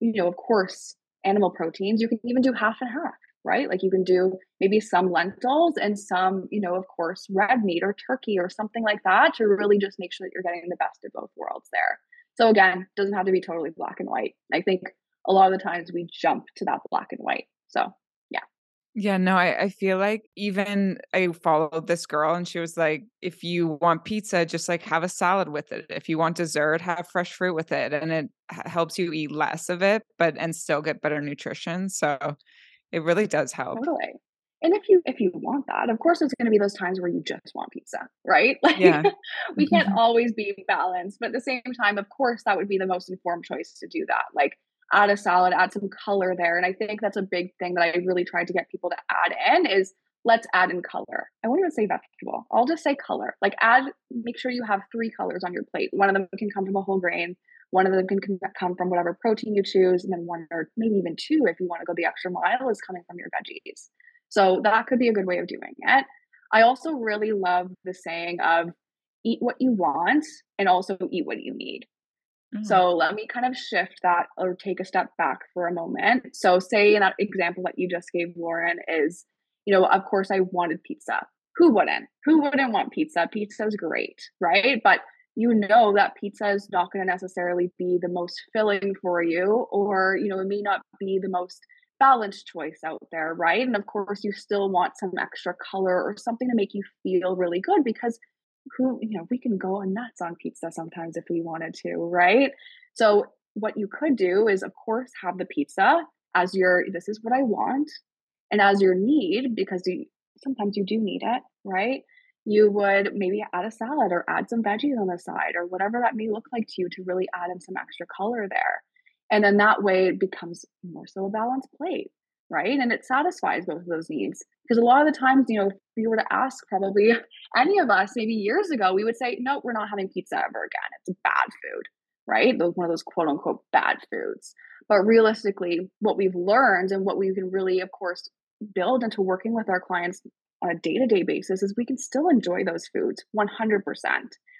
you know, of course, animal proteins, you can even do half and half, right? Like you can do maybe some lentils and some, you know, of course, red meat or turkey or something like that to really just make sure that you're getting the best of both worlds there. So again, doesn't have to be totally black and white. I think a lot of the times we jump to that black and white. So yeah. No, I, I feel like even I followed this girl and she was like, if you want pizza, just like have a salad with it. If you want dessert, have fresh fruit with it. And it helps you eat less of it, but and still get better nutrition. So it really does help. Totally. And if you if you want that, of course there's going to be those times where you just want pizza, [LAUGHS] right? Like yeah. we can't mm-hmm. always be balanced, but at the same time, of course, that would be the most informed choice to do that. Like add a salad, add some color there. And I think that's a big thing that I really tried to get people to add in is let's add in color. I won't even say vegetable. I'll just say color. Like add, make sure you have three colors on your plate. One of them can come from a whole grain. One of them can come from whatever protein you choose, and then one or maybe even two if you want to go the extra mile is coming from your veggies. So that could be a good way of doing it. I also really love the saying of eat what you want and also eat what you need. Mm-hmm. So let me kind of shift that or take a step back for a moment. So, say in that example that you just gave, Lauren, is, you know, of course, I wanted pizza. Who wouldn't? Who wouldn't want pizza? Pizza is great, right? But you know that pizza is not going to necessarily be the most filling for you, or, you know, it may not be the most balanced choice out there, right? And of course, you still want some extra color or something to make you feel really good because who, you know, we can go nuts on pizza sometimes if we wanted to, right? So, what you could do is, of course, have the pizza as your this is what I want and as your need because you, sometimes you do need it, right? You would maybe add a salad or add some veggies on the side or whatever that may look like to you to really add in some extra color there. And then that way it becomes more so a balanced plate, right? And it satisfies both of those needs. Because a lot of the times, you know, if you were to ask probably [LAUGHS] any of us maybe years ago, we would say, no, we're not having pizza ever again. It's bad food, right? Those one of those quote unquote bad foods. But realistically, what we've learned and what we can really, of course, build into working with our clients on a day to day basis is we can still enjoy those foods 100%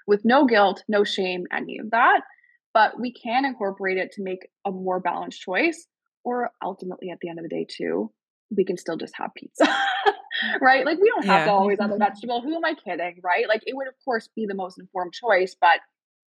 with no guilt, no shame, any of that but we can incorporate it to make a more balanced choice or ultimately at the end of the day too we can still just have pizza [LAUGHS] mm. right? Like we don't have yeah. to always have a mm-hmm. vegetable. Who am i kidding right? Like it would of course be the most informed choice but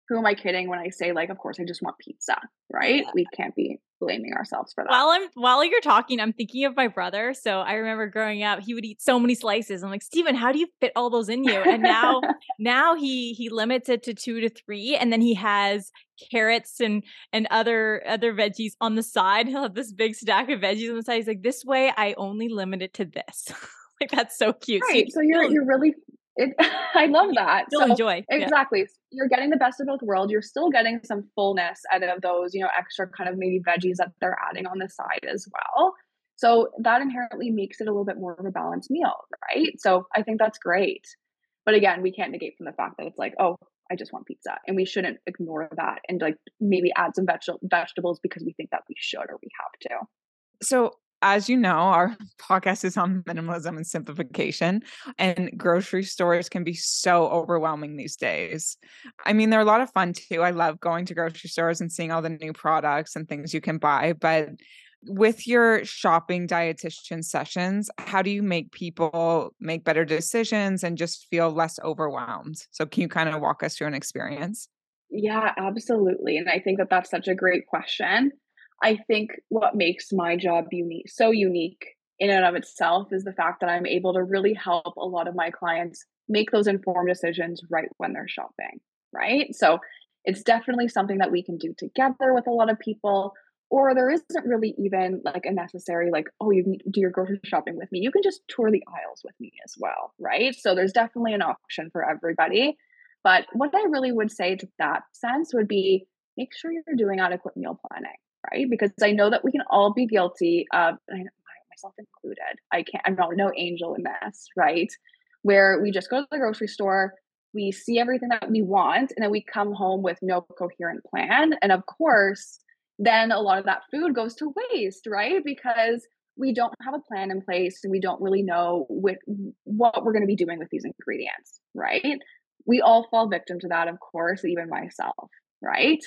who am i kidding when i say like of course i just want pizza right? Yeah. we can't be blaming ourselves for that. While I'm while you're talking, I'm thinking of my brother. So I remember growing up, he would eat so many slices. I'm like, Steven, how do you fit all those in you? And now [LAUGHS] now he he limits it to two to three, and then he has carrots and and other other veggies on the side. He'll have this big stack of veggies on the side. He's like, this way I only limit it to this. [LAUGHS] like that's so cute. Right. So, you, so you're you're really it, [LAUGHS] I love that. Still so, enjoy. Exactly. Yeah. You're getting the best of both worlds. You're still getting some fullness out of those, you know, extra kind of maybe veggies that they're adding on the side as well. So that inherently makes it a little bit more of a balanced meal, right? So I think that's great. But again, we can't negate from the fact that it's like, oh, I just want pizza. And we shouldn't ignore that and like maybe add some veg- vegetables because we think that we should or we have to. So as you know, our [LAUGHS] podcast is on minimalism and simplification, and grocery stores can be so overwhelming these days. I mean, they're a lot of fun too. I love going to grocery stores and seeing all the new products and things you can buy. But with your shopping dietitian sessions, how do you make people make better decisions and just feel less overwhelmed? So, can you kind of walk us through an experience? Yeah, absolutely. And I think that that's such a great question. I think what makes my job unique, so unique in and of itself, is the fact that I'm able to really help a lot of my clients make those informed decisions right when they're shopping, right? So it's definitely something that we can do together with a lot of people. Or there isn't really even like a necessary, like, oh, you do your grocery shopping with me. You can just tour the aisles with me as well, right? So there's definitely an option for everybody. But what I really would say to that sense would be make sure you're doing adequate meal planning right? Because I know that we can all be guilty of, myself included. I can't, I'm not no angel in this, right? Where we just go to the grocery store, we see everything that we want, and then we come home with no coherent plan. And of course, then a lot of that food goes to waste, right? Because we don't have a plan in place and we don't really know what we're going to be doing with these ingredients, right? We all fall victim to that, of course, even myself, right?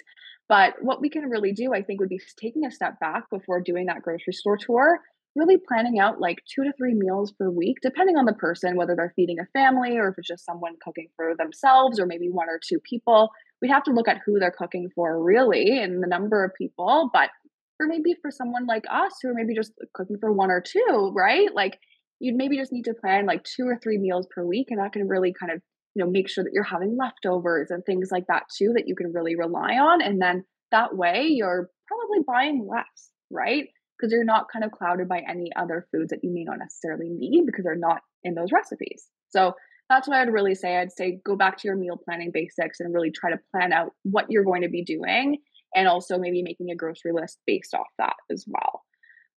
But what we can really do, I think, would be taking a step back before doing that grocery store tour, really planning out like two to three meals per week, depending on the person, whether they're feeding a family or if it's just someone cooking for themselves or maybe one or two people. We'd have to look at who they're cooking for really and the number of people. But or maybe for someone like us who are maybe just uh, cooking for one or two, right? Like you'd maybe just need to plan like two or three meals per week and that can really kind of you know make sure that you're having leftovers and things like that too that you can really rely on and then that way you're probably buying less right? Because you're not kind of clouded by any other foods that you may not necessarily need because they're not in those recipes. So that's what i'd really say. I'd say go back to your meal planning basics and really try to plan out what you're going to be doing and also maybe making a grocery list based off that as well.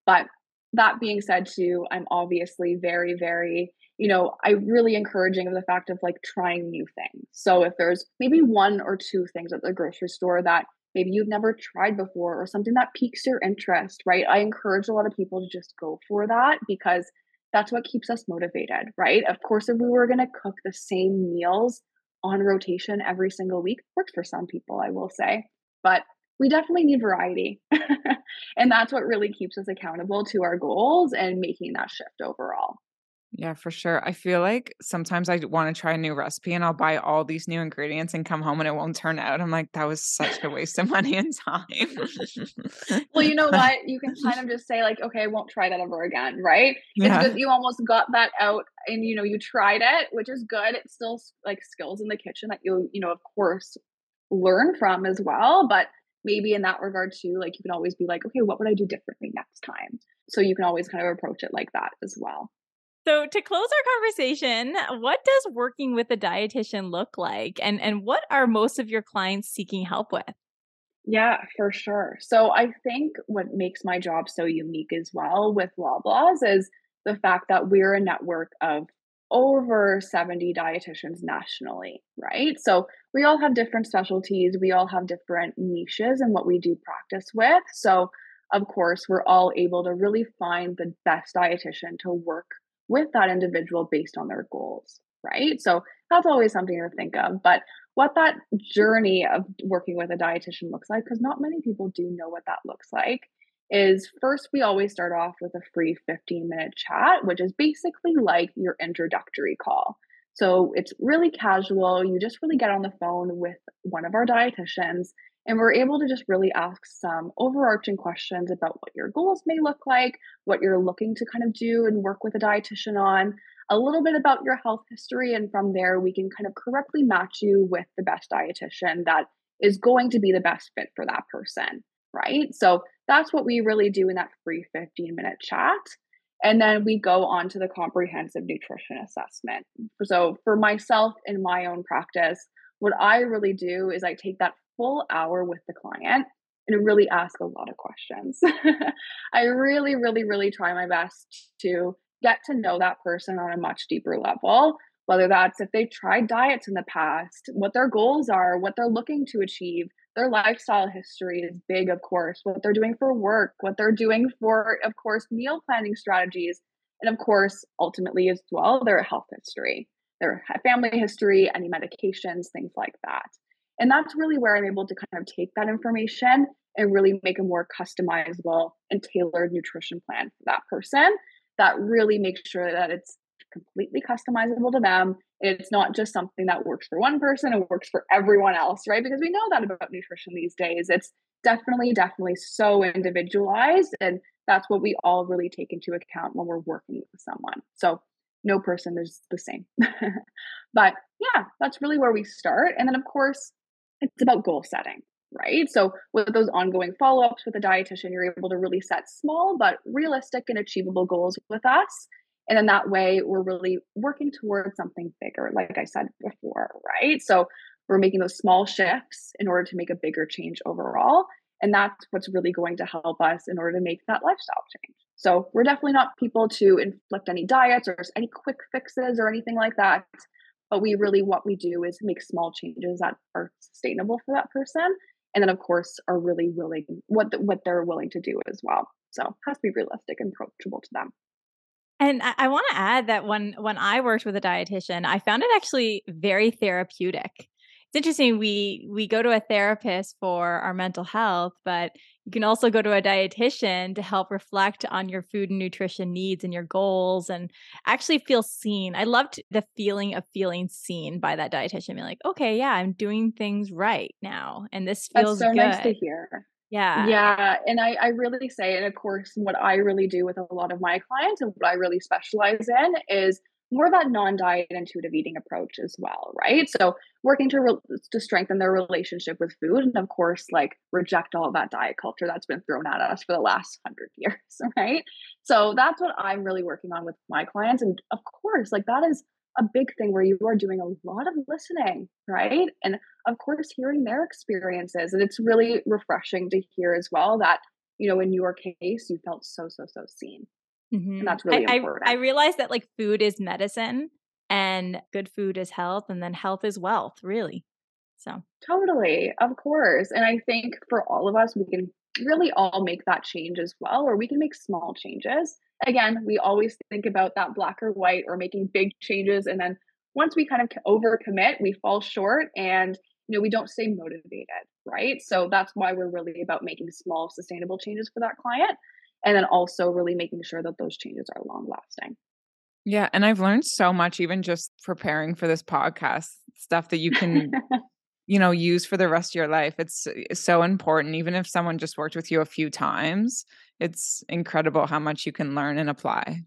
But that being said too i'm obviously very very you know i really encouraging of the fact of like trying new things so if there's maybe one or two things at the grocery store that maybe you've never tried before or something that piques your interest right i encourage a lot of people to just go for that because that's what keeps us motivated right of course if we were going to cook the same meals on rotation every single week works for some people i will say but we definitely need variety. [LAUGHS] and that's what really keeps us accountable to our goals and making that shift overall. Yeah, for sure. I feel like sometimes I want to try a new recipe and I'll buy all these new ingredients and come home and it won't turn out. I'm like, that was such a waste of [LAUGHS] money and time. [LAUGHS] well, you know [LAUGHS] what? You can kind of just say, like, okay, I won't try that ever again, right? Yeah. It's you almost got that out and you know, you tried it, which is good. It's still like skills in the kitchen that you, you know, of course, learn from as well. But maybe in that regard too, like you can always be like, okay, what would I do differently next time? So you can always kind of approach it like that as well. So to close our conversation, what does working with a dietitian look like and and what are most of your clients seeking help with? Yeah, for sure. So I think what makes my job so unique as well with Loblaws is the fact that we're a network of over 70 dietitians nationally, right? So we all have different specialties, we all have different niches and what we do practice with. So, of course, we're all able to really find the best dietitian to work with that individual based on their goals, right? So, that's always something to think of. But what that journey of working with a dietitian looks like, because not many people do know what that looks like, is first we always start off with a free 15 minute chat, which is basically like your introductory call. So it's really casual. You just really get on the phone with one of our dietitians and we're able to just really ask some overarching questions about what your goals may look like, what you're looking to kind of do and work with a dietitian on, a little bit about your health history. And from there, we can kind of correctly match you with the best dietitian that is going to be the best fit for that person right? So that's what we really do in that free 15 minute chat. And then we go on to the comprehensive nutrition assessment. So for myself in my own practice, what I really do is I take that full hour with the client and really ask a lot of questions. [LAUGHS] I really, really, really try my best to get to know that person on a much deeper level, whether that's if they've tried diets in the past, what their goals are, what they're looking to achieve, their lifestyle history is big, of course, what they're doing for work, what they're doing for, of course, meal planning strategies, and of course, ultimately as well, their health history, their family history, any medications, things like that. And that's really where I'm able to kind of take that information and really make a more customizable and tailored nutrition plan for that person that really makes sure that it's completely customizable to them. It's not just something that works for one person, it works for everyone else, right? Because we know that about nutrition these days. It's definitely, definitely so individualized. And that's what we all really take into account when we're working with someone. So no person is the same. [LAUGHS] but yeah, that's really where we start. And then, of course, it's about goal setting, right? So with those ongoing follow ups with a dietitian, you're able to really set small but realistic and achievable goals with us. And in that way, we're really working towards something bigger, like I said before, right? So we're making those small shifts in order to make a bigger change overall. And that's what's really going to help us in order to make that lifestyle change. So we're definitely not people to inflict any diets or any quick fixes or anything like that. But we really, what we do is make small changes that are sustainable for that person. And then, of course, are really willing what the, what they're willing to do as well. So has to be realistic and approachable to them. And I, I want to add that when when I worked with a dietitian, I found it actually very therapeutic. It's interesting. We we go to a therapist for our mental health, but you can also go to a dietitian to help reflect on your food and nutrition needs and your goals and actually feel seen. I loved the feeling of feeling seen by that dietitian. Being like, okay, yeah, I'm doing things right now. And this feels That's so good. nice to hear. Yeah. Yeah. And I, I really say, and of course, what I really do with a lot of my clients and what I really specialize in is more of that non-diet intuitive eating approach as well, right? So working to re- to strengthen their relationship with food, and of course, like reject all that diet culture that's been thrown at us for the last hundred [LAUGHS] years, right? So that's what I'm really working on with my clients, and of course, like that is a big thing where you are doing a lot of listening, right? And of course, hearing their experiences. And it's really refreshing to hear as well that, you know, in your case, you felt so, so, so seen. Mm-hmm. And that's really I, important. I, I realized that like food is medicine and good food is health and then health is wealth, really. So totally, of course. And I think for all of us, we can really all make that change as well, or we can make small changes again, we always think about that black or white or making big changes. And then once we kind of overcommit, we fall short and you know we don't stay motivated, right? So that's why we're really about making small sustainable changes for that client and then also really making sure that those changes are long lasting. Yeah, and I've learned so much even just preparing for this podcast, stuff that you can [LAUGHS] you know use for the rest of your life. It's, it's so important even if someone just worked with you a few times it's incredible how much you can learn and apply.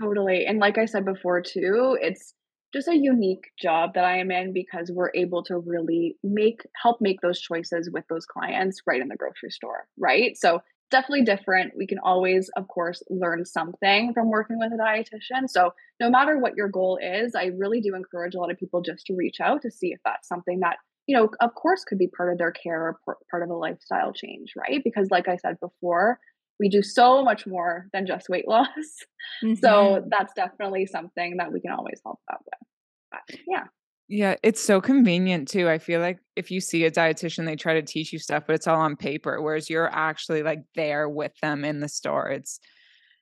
Totally. And like I said before, too, it's just a unique job that I am in because we're able to really make help make those choices with those clients right in the grocery store, right? So definitely different. We can always, of course, learn something from working with a dietitian. So no matter what your goal is, I really do encourage a lot of people just to reach out to see if that's something that you know, of course, could be part of their care or part of a lifestyle change, right? Because, like I said before, we do so much more than just weight [LAUGHS] loss. Mm-hmm. So that's definitely something that we can always help out with. But yeah. Yeah, it's so convenient too. I feel like if you see a dietitian, they try to teach you stuff, but it's all on paper, whereas you're actually like there with them in the store. It's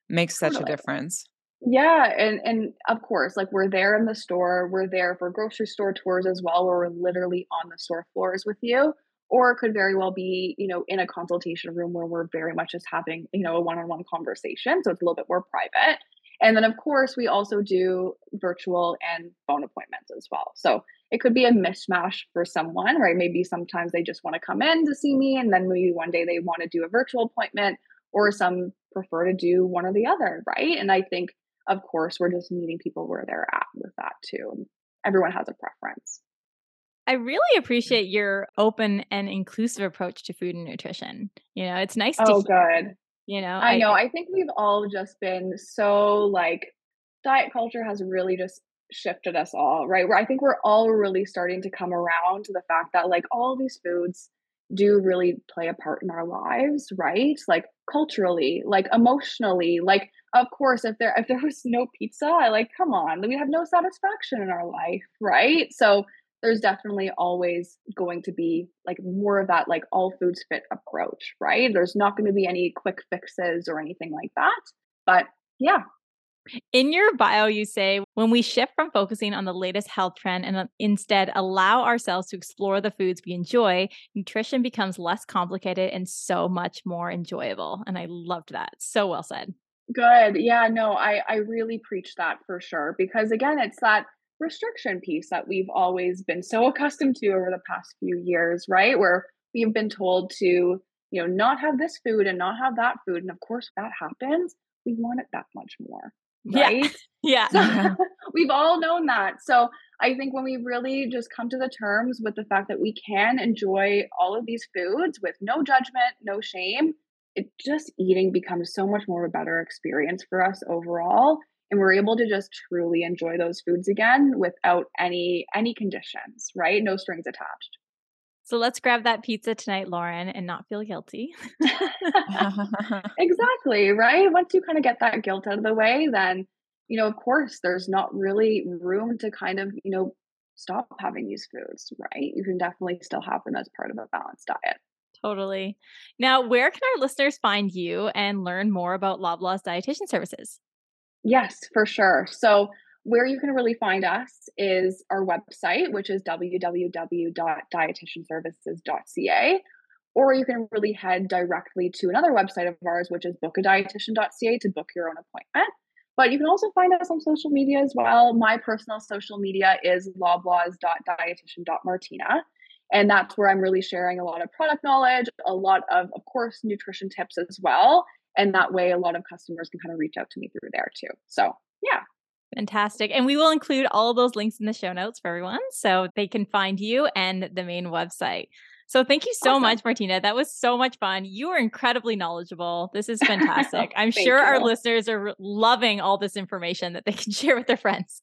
makes such totally. a difference. Yeah, and and of course, like we're there in the store, we're there for grocery store tours as well, where we're literally on the store floors with you or it could very well be you know in a consultation room where we're very much just having you know a one-on-one conversation so it's a little bit more private and then of course we also do virtual and phone appointments as well. So it could be a mishmash for someone right? Maybe sometimes they just want to come in to see me and then maybe one day they want to do a virtual appointment or some prefer to do one or the other right? And i think of course we're just meeting people where they're at with that too. Everyone has a preference. I really appreciate your open and inclusive approach to food and nutrition. You know, it's nice to Oh good. You know, I, I know. I think we've all just been so like diet culture has really just shifted us all, right? Where I think we're all really starting to come around to the fact that like all these foods do really play a part in our lives, right? Like culturally, like emotionally, like of course if there if there was no pizza, I like come on, we have no satisfaction in our life, right? So there's definitely always going to be like more of that like all foods fit approach, right? There's not going to be any quick fixes or anything like that. But yeah, in your bio, you say when we shift from focusing on the latest health trend and uh, instead allow ourselves to explore the foods we enjoy, nutrition becomes less complicated and so much more enjoyable. And I loved that. So well said. Good. Yeah, no, I I really preach that for sure because again, it's that restriction piece that we've always been so [LAUGHS] accustomed to over the past few years, right? Where we've been told to, you know, not have this food and not have that food and of course that happens, we want it that much more right? Yeah. [LAUGHS] yeah. So, [LAUGHS] we've all known that. So I think when we really just come to the terms with the fact that we can enjoy all of these foods with no judgment, no shame, it just eating becomes so much more of a better experience for us overall. And we're able to just truly enjoy those foods again without any any conditions, right? No strings attached. So let's grab that pizza tonight, Lauren, and not feel guilty. [LAUGHS] exactly, right? Once you kind of get that guilt out of the way, then, you know, of course, there's not really room to kind of, you know, stop having these foods, right? You can definitely still have them as part of a balanced diet. Totally. Now, where can our listeners find you and learn more about Loblaw's dietitian services? Yes, for sure. So where you can really find us is our website, which is www.dietitianservices.ca, or you can really head directly to another website of ours, which is bookadietitian.ca to book your own appointment. But you can also find us on social media as well. My personal social media is loblaws.dietitian.martina. And that's where I'm really sharing a lot of product knowledge, a lot of, of course, nutrition tips as well. And that way, a lot of customers can kind of reach out to me through there too. So, yeah. Fantastic. And we will include all those links in the show notes for everyone so they can find you and the main website. So thank you so awesome. much, Martina. That was so much fun. You are incredibly knowledgeable. This is fantastic. [LAUGHS] I'm sure you. our listeners are loving all this information that they can [LAUGHS] share with their friends.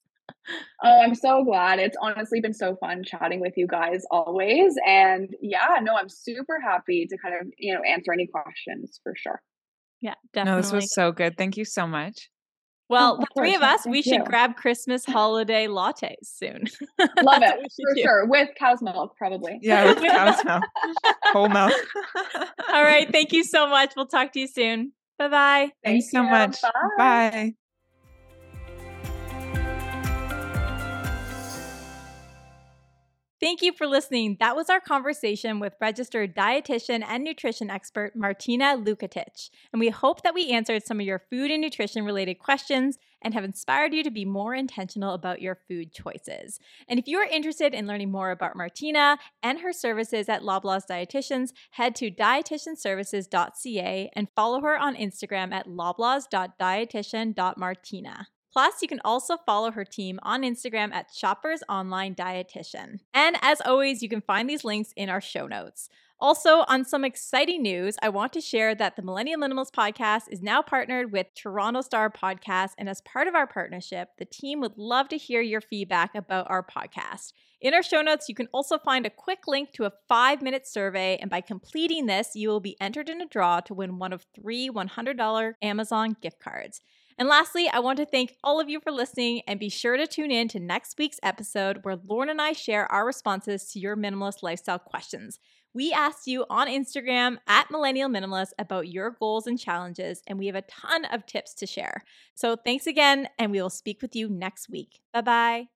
Oh, I'm so glad. It's honestly been so fun chatting with you guys always. And yeah, no, I'm super happy to kind of, you know, answer any questions for sure. Yeah, definitely. No, this was so good. Thank you so much. Well, oh, the three of us, Thank we you. should grab Christmas [LAUGHS] holiday lattes soon. Love [LAUGHS] it for do. sure. With cow's milk, probably. [LAUGHS] Yeah, with cow's milk. Whole milk. All right. Thank you so much. We'll talk to you soon. Bye bye. Thanks so much. Bye. Bye. Thank you for listening. That was our conversation with registered dietitian and nutrition expert Martina Lukatic. And we hope that we answered some of your food and nutrition related questions and have inspired you to be more intentional about your food choices. And if you are interested in learning more about Martina and her services at Loblaws Dietitians, head to dietitianservices.ca and follow her on Instagram at loblaws.dietitian.martina. Plus, you can also follow her team on Instagram at Shoppers Online Dietitian. And as always, you can find these links in our show notes. Also, on some exciting news, I want to share that the Millennial Minimalist podcast is now partnered with Toronto Star Podcast. And as part of our partnership, the team would love to hear your feedback about our podcast. In our show notes, you can also find a quick link to a five minute survey. And by completing this, you will be entered in a draw to win one of three $100 Amazon gift cards. And lastly, I want to thank all of you for listening and be sure to tune in to next week's episode where Lauren and I share our responses to your minimalist lifestyle questions. We asked you on Instagram at Millennial Minimalist about your goals and challenges, and we have a ton of tips to share. So thanks again, and we will speak with you next week. Bye bye.